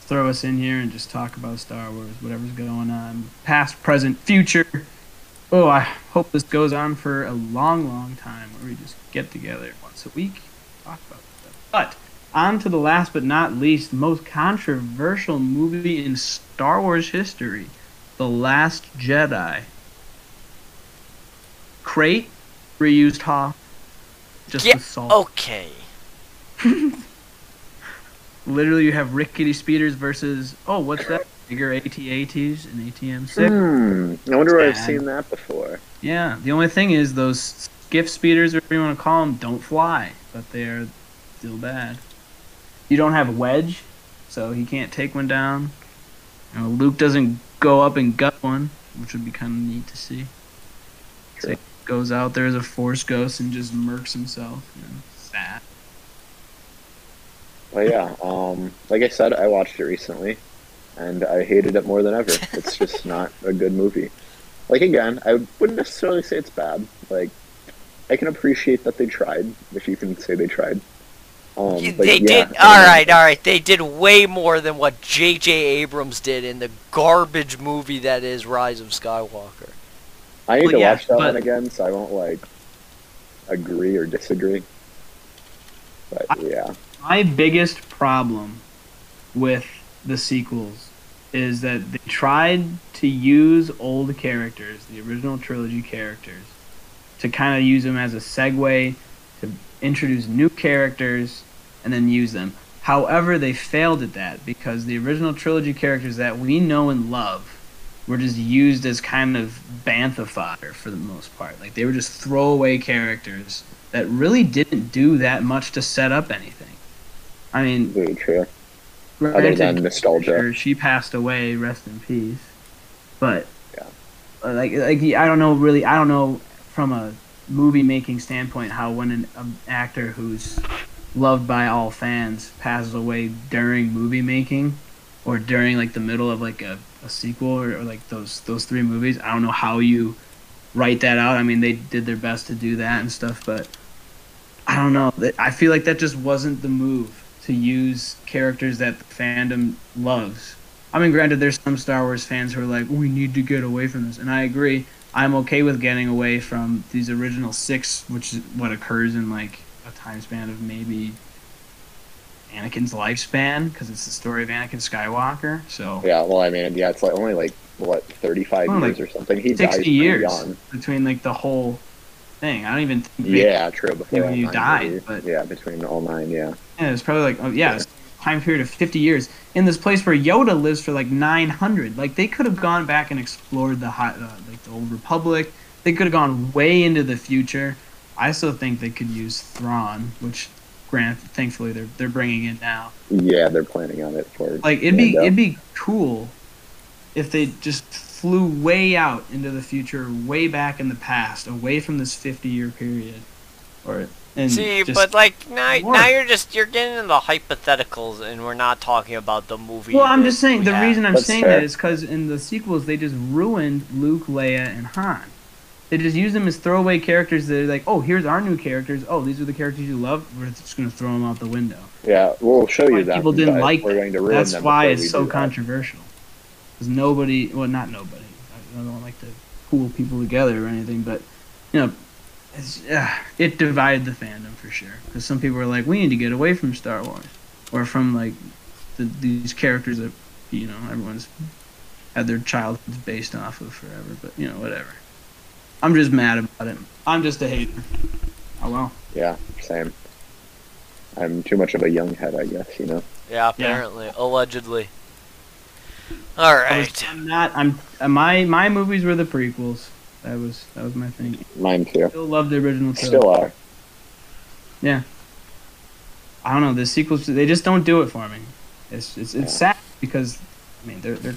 [SPEAKER 1] Throw us in here and just talk about Star Wars, whatever's going on, past, present, future. Oh, I hope this goes on for a long, long time where we just get together once a week, talk about stuff. But on to the last but not least, most controversial movie in Star Wars history, The Last Jedi. Crait, reused Hoth, just
[SPEAKER 3] Yeah,
[SPEAKER 1] with salt.
[SPEAKER 3] Okay.
[SPEAKER 1] Literally, you have rickety speeders versus oh, what's that? Bigger AT-ATs and AT-M6.
[SPEAKER 2] Hmm. I wonder where I've seen that before.
[SPEAKER 1] Yeah. The only thing is those skiff speeders, whatever you want to call them, don't fly, but they are still bad. You don't have wedge, so he can't take one down. You know, Luke doesn't go up and gut one, which would be kind of neat to see. So
[SPEAKER 2] True.
[SPEAKER 1] he goes out there as a force ghost and just murks himself. You know, sad.
[SPEAKER 2] But yeah, um, like I said, I watched it recently, and I hated it more than ever. It's just not a good movie. Like again, I wouldn't necessarily say it's bad. Like I can appreciate that they tried, if you can say they tried. Um,
[SPEAKER 3] You-
[SPEAKER 2] but
[SPEAKER 3] they
[SPEAKER 2] yeah,
[SPEAKER 3] did.
[SPEAKER 2] I
[SPEAKER 3] All
[SPEAKER 2] don't know.
[SPEAKER 3] right, all right. They did way more than what J.J. Abrams did in the garbage movie that is Rise of Skywalker.
[SPEAKER 2] I need
[SPEAKER 1] Well,
[SPEAKER 2] to
[SPEAKER 1] yeah,
[SPEAKER 2] watch that
[SPEAKER 1] but-
[SPEAKER 2] one again, so I won't like agree or disagree. But yeah,
[SPEAKER 1] My biggest problem with the sequels is that they tried to use old characters, the original trilogy characters, to kind of use them as a segue to introduce new characters and then use them. However, they failed at that because the original trilogy characters that we know and love were just used as kind of bantha fodder for the most part. Like they were just throwaway characters that really didn't do that much to set up anything. I mean,
[SPEAKER 2] very true. Other than nostalgia.
[SPEAKER 1] sure, she passed away. Rest in peace. But
[SPEAKER 2] Yeah.
[SPEAKER 1] uh, like, like I don't know really. I don't know from a movie making standpoint how when an um, actor who's loved by all fans passes away during movie making or during like the middle of like a, a sequel or, or like those those three movies. I don't know how you write that out. I mean, they did their best to do that and stuff, but I don't know. I feel like that just wasn't the move to use characters that the fandom loves. I mean, granted, there's some Star Wars fans who are like, we need to get away from this, and I agree. I'm okay with getting away from these original six, which is what occurs in like a time span of maybe Anakin's lifespan, because it's the story of Anakin Skywalker. So
[SPEAKER 2] Yeah, well, I mean, yeah, it's like only like what thirty-five
[SPEAKER 1] Only
[SPEAKER 2] years or something. He
[SPEAKER 1] 60
[SPEAKER 2] pretty
[SPEAKER 1] years
[SPEAKER 2] young.
[SPEAKER 1] between like the whole thing. I don't even think
[SPEAKER 2] Yeah, true. Before
[SPEAKER 1] when you died,
[SPEAKER 2] maybe.
[SPEAKER 1] but-
[SPEAKER 2] yeah, between all nine, yeah.
[SPEAKER 1] Yeah, it's probably like oh yeah, a time period of fifty years in this place where Yoda lives for like nine hundred. Like they could have gone back and explored the hot, uh, like the old Republic. They could have gone way into the future. I still think they could use Thrawn, which, grant, thankfully they're they're bringing in now.
[SPEAKER 2] Yeah, they're planning on it for
[SPEAKER 1] Like it'd be
[SPEAKER 2] Mando.
[SPEAKER 1] it'd be cool if they just flew way out into the future, way back in the past, away from this fifty year period, or and
[SPEAKER 3] See,
[SPEAKER 1] just-
[SPEAKER 3] but like now,
[SPEAKER 1] more.
[SPEAKER 3] now you're just you're getting into the hypotheticals, and we're not talking about the movie.
[SPEAKER 1] Well, I'm just saying
[SPEAKER 3] we
[SPEAKER 1] the
[SPEAKER 3] have.
[SPEAKER 1] reason I'm
[SPEAKER 2] That's
[SPEAKER 1] saying
[SPEAKER 2] fair.
[SPEAKER 1] that is because in the sequels they just ruined Luke, Leia, and Han. They just use them as throwaway characters. They're like, oh, here's our new characters. Oh, these are the characters you love. We're just gonna throw them out the window.
[SPEAKER 2] Yeah, we'll show you that.
[SPEAKER 1] people didn't like
[SPEAKER 2] We're going to ruin
[SPEAKER 1] That's why it's so controversial. Because nobody, well, not nobody. I don't like to pull people together or anything, but you know, it's, uh, it divided the fandom for sure. Because some people were like, we need to get away from Star Wars, or from like the, these characters that you know everyone's had their childhoods based off of forever. But you know, whatever. I'm just mad about it. I'm just a hater. Oh well.
[SPEAKER 2] Yeah, same. I'm too much of a young head, I guess. You know.
[SPEAKER 3] Yeah, apparently, allegedly. All right.
[SPEAKER 1] I was-
[SPEAKER 3] right.
[SPEAKER 1] I'm not. I'm. Uh, my my movies were the prequels. That was that was my thing.
[SPEAKER 2] Mine too.
[SPEAKER 1] Still love the original trilogy.
[SPEAKER 2] Still are. Yeah.
[SPEAKER 1] I don't know the sequels. They just don't do it for me. It's it's, it's
[SPEAKER 2] Yeah.
[SPEAKER 1] sad because I mean they're they're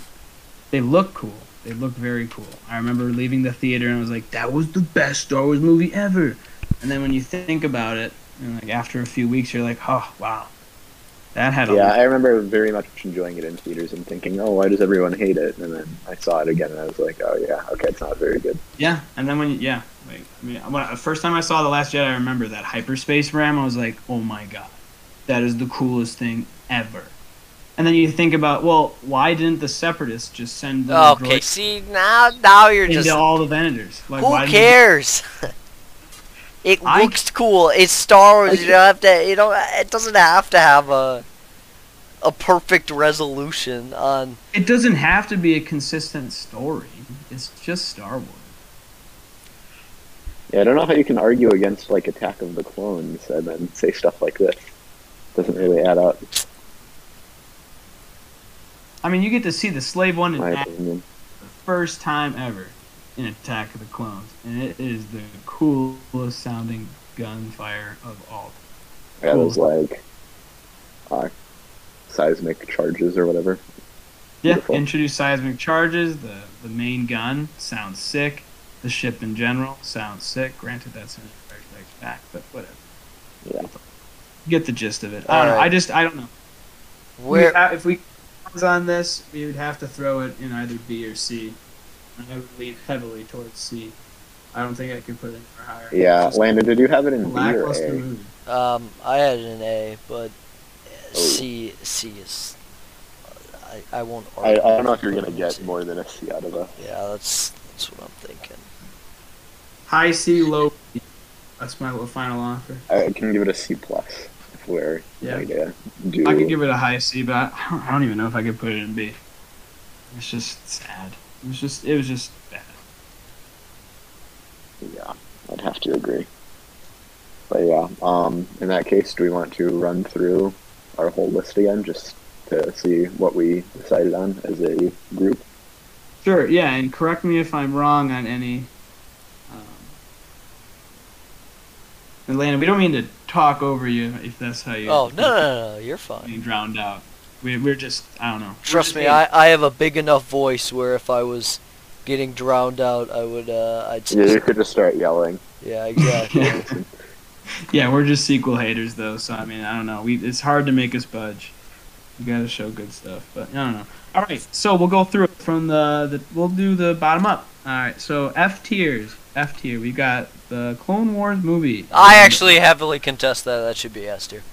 [SPEAKER 1] they look cool. They look very cool. I remember leaving the theater and I was like, that was the best Star Wars movie ever. And then when you think about it, and like after a few weeks, you're like, oh wow, that had a
[SPEAKER 2] Yeah, I remember very much enjoying it in theaters and thinking, "Oh, why does everyone hate it?" And then I saw it again, and I was like, "Oh yeah, okay, it's not very good."
[SPEAKER 1] Yeah, and then when you, yeah, like I mean, when the first time I saw the Last Jedi, I remember that hyperspace ram. I was like, oh my god, that is the coolest thing ever. And then you think about, well, why didn't the Separatists just send the
[SPEAKER 3] Okay, see now, now you're
[SPEAKER 1] into
[SPEAKER 3] just.
[SPEAKER 1] all the Venators? Like,
[SPEAKER 3] Who
[SPEAKER 1] didn't
[SPEAKER 3] cares? it
[SPEAKER 1] I-
[SPEAKER 3] looks cool. It's Star Wars.
[SPEAKER 2] I
[SPEAKER 3] You don't have to. You don't. It doesn't have to have a a perfect resolution on.
[SPEAKER 1] It doesn't have to be a consistent story. It's just Star Wars.
[SPEAKER 2] Yeah, I don't know how you can argue against like Attack of the Clones and then say stuff like this. Doesn't really add up,
[SPEAKER 1] I mean, you get to see the Slave One
[SPEAKER 2] in
[SPEAKER 1] in action the first time ever in Attack of the Clones, and it is the coolest sounding gunfire of all.
[SPEAKER 2] Yeah,
[SPEAKER 1] Cool.
[SPEAKER 2] those like uh, seismic charges or whatever.
[SPEAKER 1] Yeah,
[SPEAKER 2] Beautiful.
[SPEAKER 1] introduce seismic charges. The the main gun sounds sick. The ship in general sounds sick. Granted, that's in Empire Strikes Back, but whatever.
[SPEAKER 2] Yeah.
[SPEAKER 1] Get the gist of it. I don't know. I just I don't know.
[SPEAKER 3] Where
[SPEAKER 1] we, uh, if we was on this, we would have to throw it in either B or C. And I would lean heavily towards C. I don't think I could put it anywhere higher.
[SPEAKER 2] Yeah,
[SPEAKER 1] Just
[SPEAKER 2] Landon, did you have it in B or
[SPEAKER 1] lackluster
[SPEAKER 2] A?
[SPEAKER 1] movie.
[SPEAKER 3] um, I had an A, but
[SPEAKER 2] Oh.
[SPEAKER 3] C C is. I, I won't.
[SPEAKER 2] argue. I,
[SPEAKER 3] I
[SPEAKER 2] don't know if you're gonna
[SPEAKER 3] C.
[SPEAKER 2] get more than a C out of a.
[SPEAKER 3] Yeah, that's that's what I'm thinking.
[SPEAKER 1] High C, low B. That's my little final offer.
[SPEAKER 2] I can give it a C plus if we're
[SPEAKER 1] Yeah.
[SPEAKER 2] do.
[SPEAKER 1] I could give it a high C, but I I don't even know if I could put it in B. It's just sad. It was just it was just bad.
[SPEAKER 2] Yeah, I'd have to agree. But yeah, um, in that case, do we want to run through our whole list again just to see what we decided on as a group?
[SPEAKER 1] Sure, yeah, and correct me if I'm wrong on any. And Landon, we don't mean to talk over you if that's how you.
[SPEAKER 3] Oh no, no, no, no, you're fine.
[SPEAKER 1] Being drowned out. We, we're just I don't know.
[SPEAKER 3] Trust me,
[SPEAKER 1] being-
[SPEAKER 3] I, I have a big enough voice where if I was getting drowned out, I would uh I'd
[SPEAKER 2] Yeah, you could just start yelling.
[SPEAKER 3] yeah exactly.
[SPEAKER 1] yeah. yeah, we're just sequel haters though, so I mean I don't know. We it's hard to make us budge. We gotta show good stuff, but I don't know. All right, so we'll go through it from the, the we'll do the bottom up. All right, so F tiers, F tier. We got the Clone Wars movie.
[SPEAKER 3] I actually heavily contest that. That should be S tier.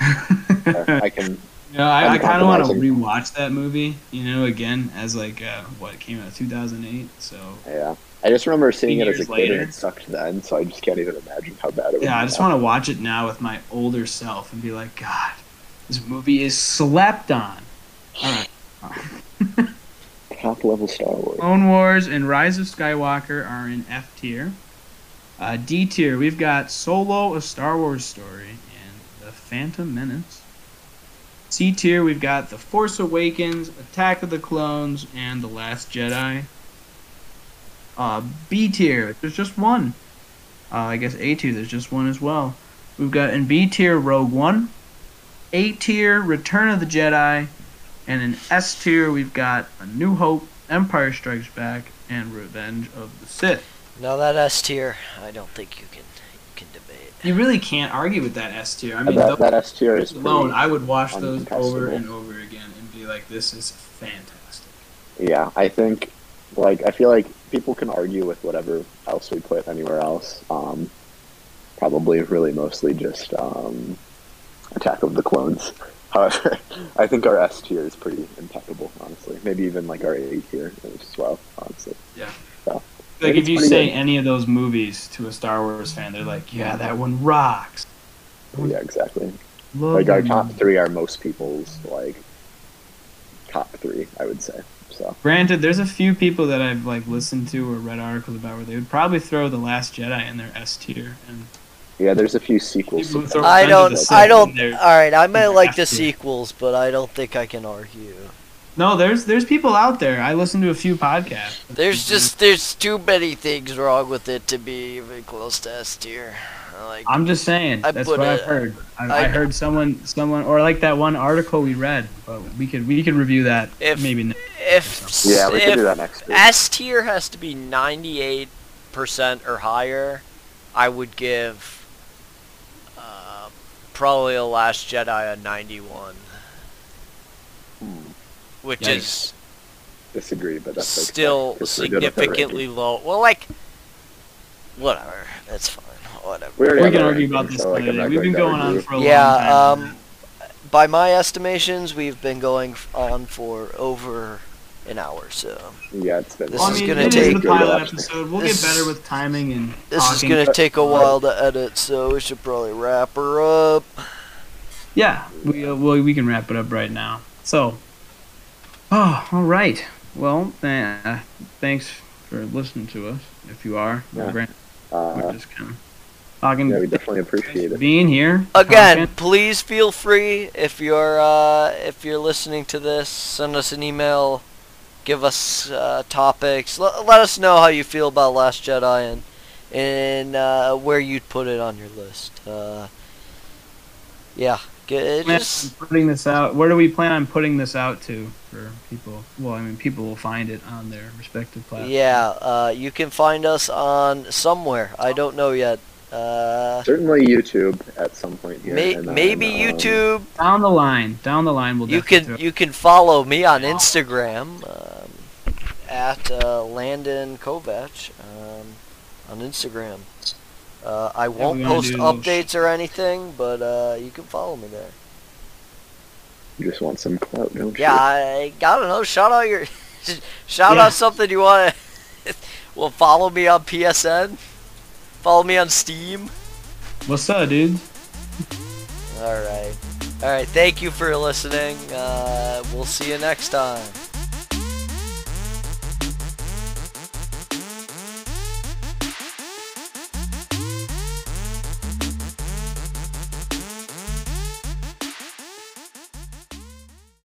[SPEAKER 2] I can.
[SPEAKER 1] You know, I, I kind of want to
[SPEAKER 2] compromising.
[SPEAKER 1] rewatch that movie. You know, again as like uh, what came out 2008. So
[SPEAKER 2] Yeah, I just remember seeing it as a
[SPEAKER 1] Years
[SPEAKER 2] kid
[SPEAKER 1] later.
[SPEAKER 2] and it sucked then, so I just can't even imagine how bad it was.
[SPEAKER 1] yeah, I just want to watch it now with my older self and be like, God, this movie is slept on. All right.
[SPEAKER 2] top level Star Wars.
[SPEAKER 1] Clone Wars and Rise of Skywalker are in F tier. Uh, D tier, we've got Solo, a Star Wars story, and The Phantom Menace. C tier, we've got The Force Awakens, Attack of the Clones, and The Last Jedi. Uh, B tier, there's just one. Uh, I guess A tier, there's just one as well. We've got in B tier, Rogue One. A tier, Return of the Jedi. And in S tier, we've got A New Hope, Empire Strikes Back, and Revenge of the Sith.
[SPEAKER 3] Now that S tier, I don't think you can you can debate.
[SPEAKER 1] You really can't argue with that S tier. I mean,
[SPEAKER 2] that, that S tier is
[SPEAKER 1] alone, I would watch those over and over again and be like, "This is fantastic."
[SPEAKER 2] Yeah, I think, like, I feel like people can argue with whatever else we put anywhere else. Um, probably, really, mostly just um, Attack of the Clones. However, I think our S tier is pretty impeccable, honestly. Maybe even like our A tier as well, honestly.
[SPEAKER 1] Like
[SPEAKER 2] It's
[SPEAKER 1] if you say
[SPEAKER 2] good.
[SPEAKER 1] any of those movies to a Star Wars fan, they're like, "Yeah, that one rocks."
[SPEAKER 2] Yeah, exactly.
[SPEAKER 1] Love
[SPEAKER 2] Like our
[SPEAKER 1] that
[SPEAKER 2] top three are most people's like top three, I would say. So
[SPEAKER 1] Granted, there's a few people that I've like listened to or read articles about where they would probably throw the Last Jedi in their S tier, and
[SPEAKER 2] yeah, there's a few sequels.
[SPEAKER 1] People
[SPEAKER 2] to
[SPEAKER 1] throw
[SPEAKER 2] that.
[SPEAKER 3] I don't. I don't. All right, I
[SPEAKER 1] might
[SPEAKER 3] like the sequels, but I don't think I can argue.
[SPEAKER 1] No, there's there's people out there. I listen to a few podcasts.
[SPEAKER 3] There's just there's too many things wrong with it to be even close to S tier. Like
[SPEAKER 1] I'm just saying.
[SPEAKER 3] I
[SPEAKER 1] that's
[SPEAKER 3] put
[SPEAKER 1] what I've heard. I,
[SPEAKER 3] I-
[SPEAKER 1] I heard someone, someone, or like that one article we read. But we could, we could review that.
[SPEAKER 3] If-
[SPEAKER 1] maybe. ne-
[SPEAKER 3] if
[SPEAKER 2] Yeah, we could
[SPEAKER 3] if
[SPEAKER 2] do that next week.
[SPEAKER 3] S tier has to be 98% or higher, I would give uh, probably The Last Jedi a 91,
[SPEAKER 2] Hmm,
[SPEAKER 3] which
[SPEAKER 1] Yikes.
[SPEAKER 3] is
[SPEAKER 2] disagree, but that's okay,
[SPEAKER 3] still
[SPEAKER 2] 'cause we're good with our
[SPEAKER 3] significantly low. Well, like, whatever, that's fine, whatever.
[SPEAKER 2] We, already
[SPEAKER 1] We
[SPEAKER 2] have
[SPEAKER 1] can
[SPEAKER 2] our
[SPEAKER 1] argue about this
[SPEAKER 2] so, like,
[SPEAKER 1] later.
[SPEAKER 2] not
[SPEAKER 1] We've been going on for a long time.
[SPEAKER 3] Yeah, um, by my estimations, we've been going on for over an hour, so
[SPEAKER 2] Yeah, it's been.
[SPEAKER 3] This
[SPEAKER 1] well, I
[SPEAKER 3] is
[SPEAKER 1] mean,
[SPEAKER 3] gonna
[SPEAKER 1] it is
[SPEAKER 3] take-
[SPEAKER 1] the pilot episode. We'll
[SPEAKER 3] This-
[SPEAKER 1] get better with timing and
[SPEAKER 3] this is gonna take a while to edit, so we should probably wrap her up.
[SPEAKER 1] Yeah, we uh, well, we can wrap it up right now. So, oh, all right. Well, uh, thanks for listening to us. If you are,
[SPEAKER 2] Yeah.
[SPEAKER 1] Grant,
[SPEAKER 2] Uh,
[SPEAKER 1] we're just kind of talking.
[SPEAKER 2] yeah, we definitely appreciate it.
[SPEAKER 1] being here
[SPEAKER 3] Again,
[SPEAKER 1] talking.
[SPEAKER 3] please feel free if you're uh, if you're listening to this, send us an email, give us uh, topics, let, let us know how you feel about Last Jedi and and uh, where you'd put it on your list. Uh, yeah, get,
[SPEAKER 1] plan
[SPEAKER 3] just
[SPEAKER 1] putting this out. Where do we plan on putting this out to for people? Well, I mean, people will find it on their respective platforms.
[SPEAKER 3] yeah. Uh, you can find us on somewhere. I don't know yet. Uh,
[SPEAKER 2] Certainly YouTube at some point here.
[SPEAKER 3] may,
[SPEAKER 2] and then,
[SPEAKER 3] maybe
[SPEAKER 2] um,
[SPEAKER 3] YouTube.
[SPEAKER 1] Down the line, down the line, we'll
[SPEAKER 3] You
[SPEAKER 1] definitely
[SPEAKER 3] can you can follow me on Instagram um, at uh, Landon Kovac um, on Instagram. Uh, I won't
[SPEAKER 1] we wanna
[SPEAKER 3] post updates or anything, but uh, you can follow me there.
[SPEAKER 2] You just want some clout, don't
[SPEAKER 3] Yeah,
[SPEAKER 2] you?
[SPEAKER 3] I gotta know. Shout out your shout
[SPEAKER 1] Yeah.
[SPEAKER 3] out something you want well, follow me on PSN. Follow me on Steam.
[SPEAKER 1] What's up, dude?
[SPEAKER 3] All right, all right. Thank you for listening. Uh, we'll see you next time.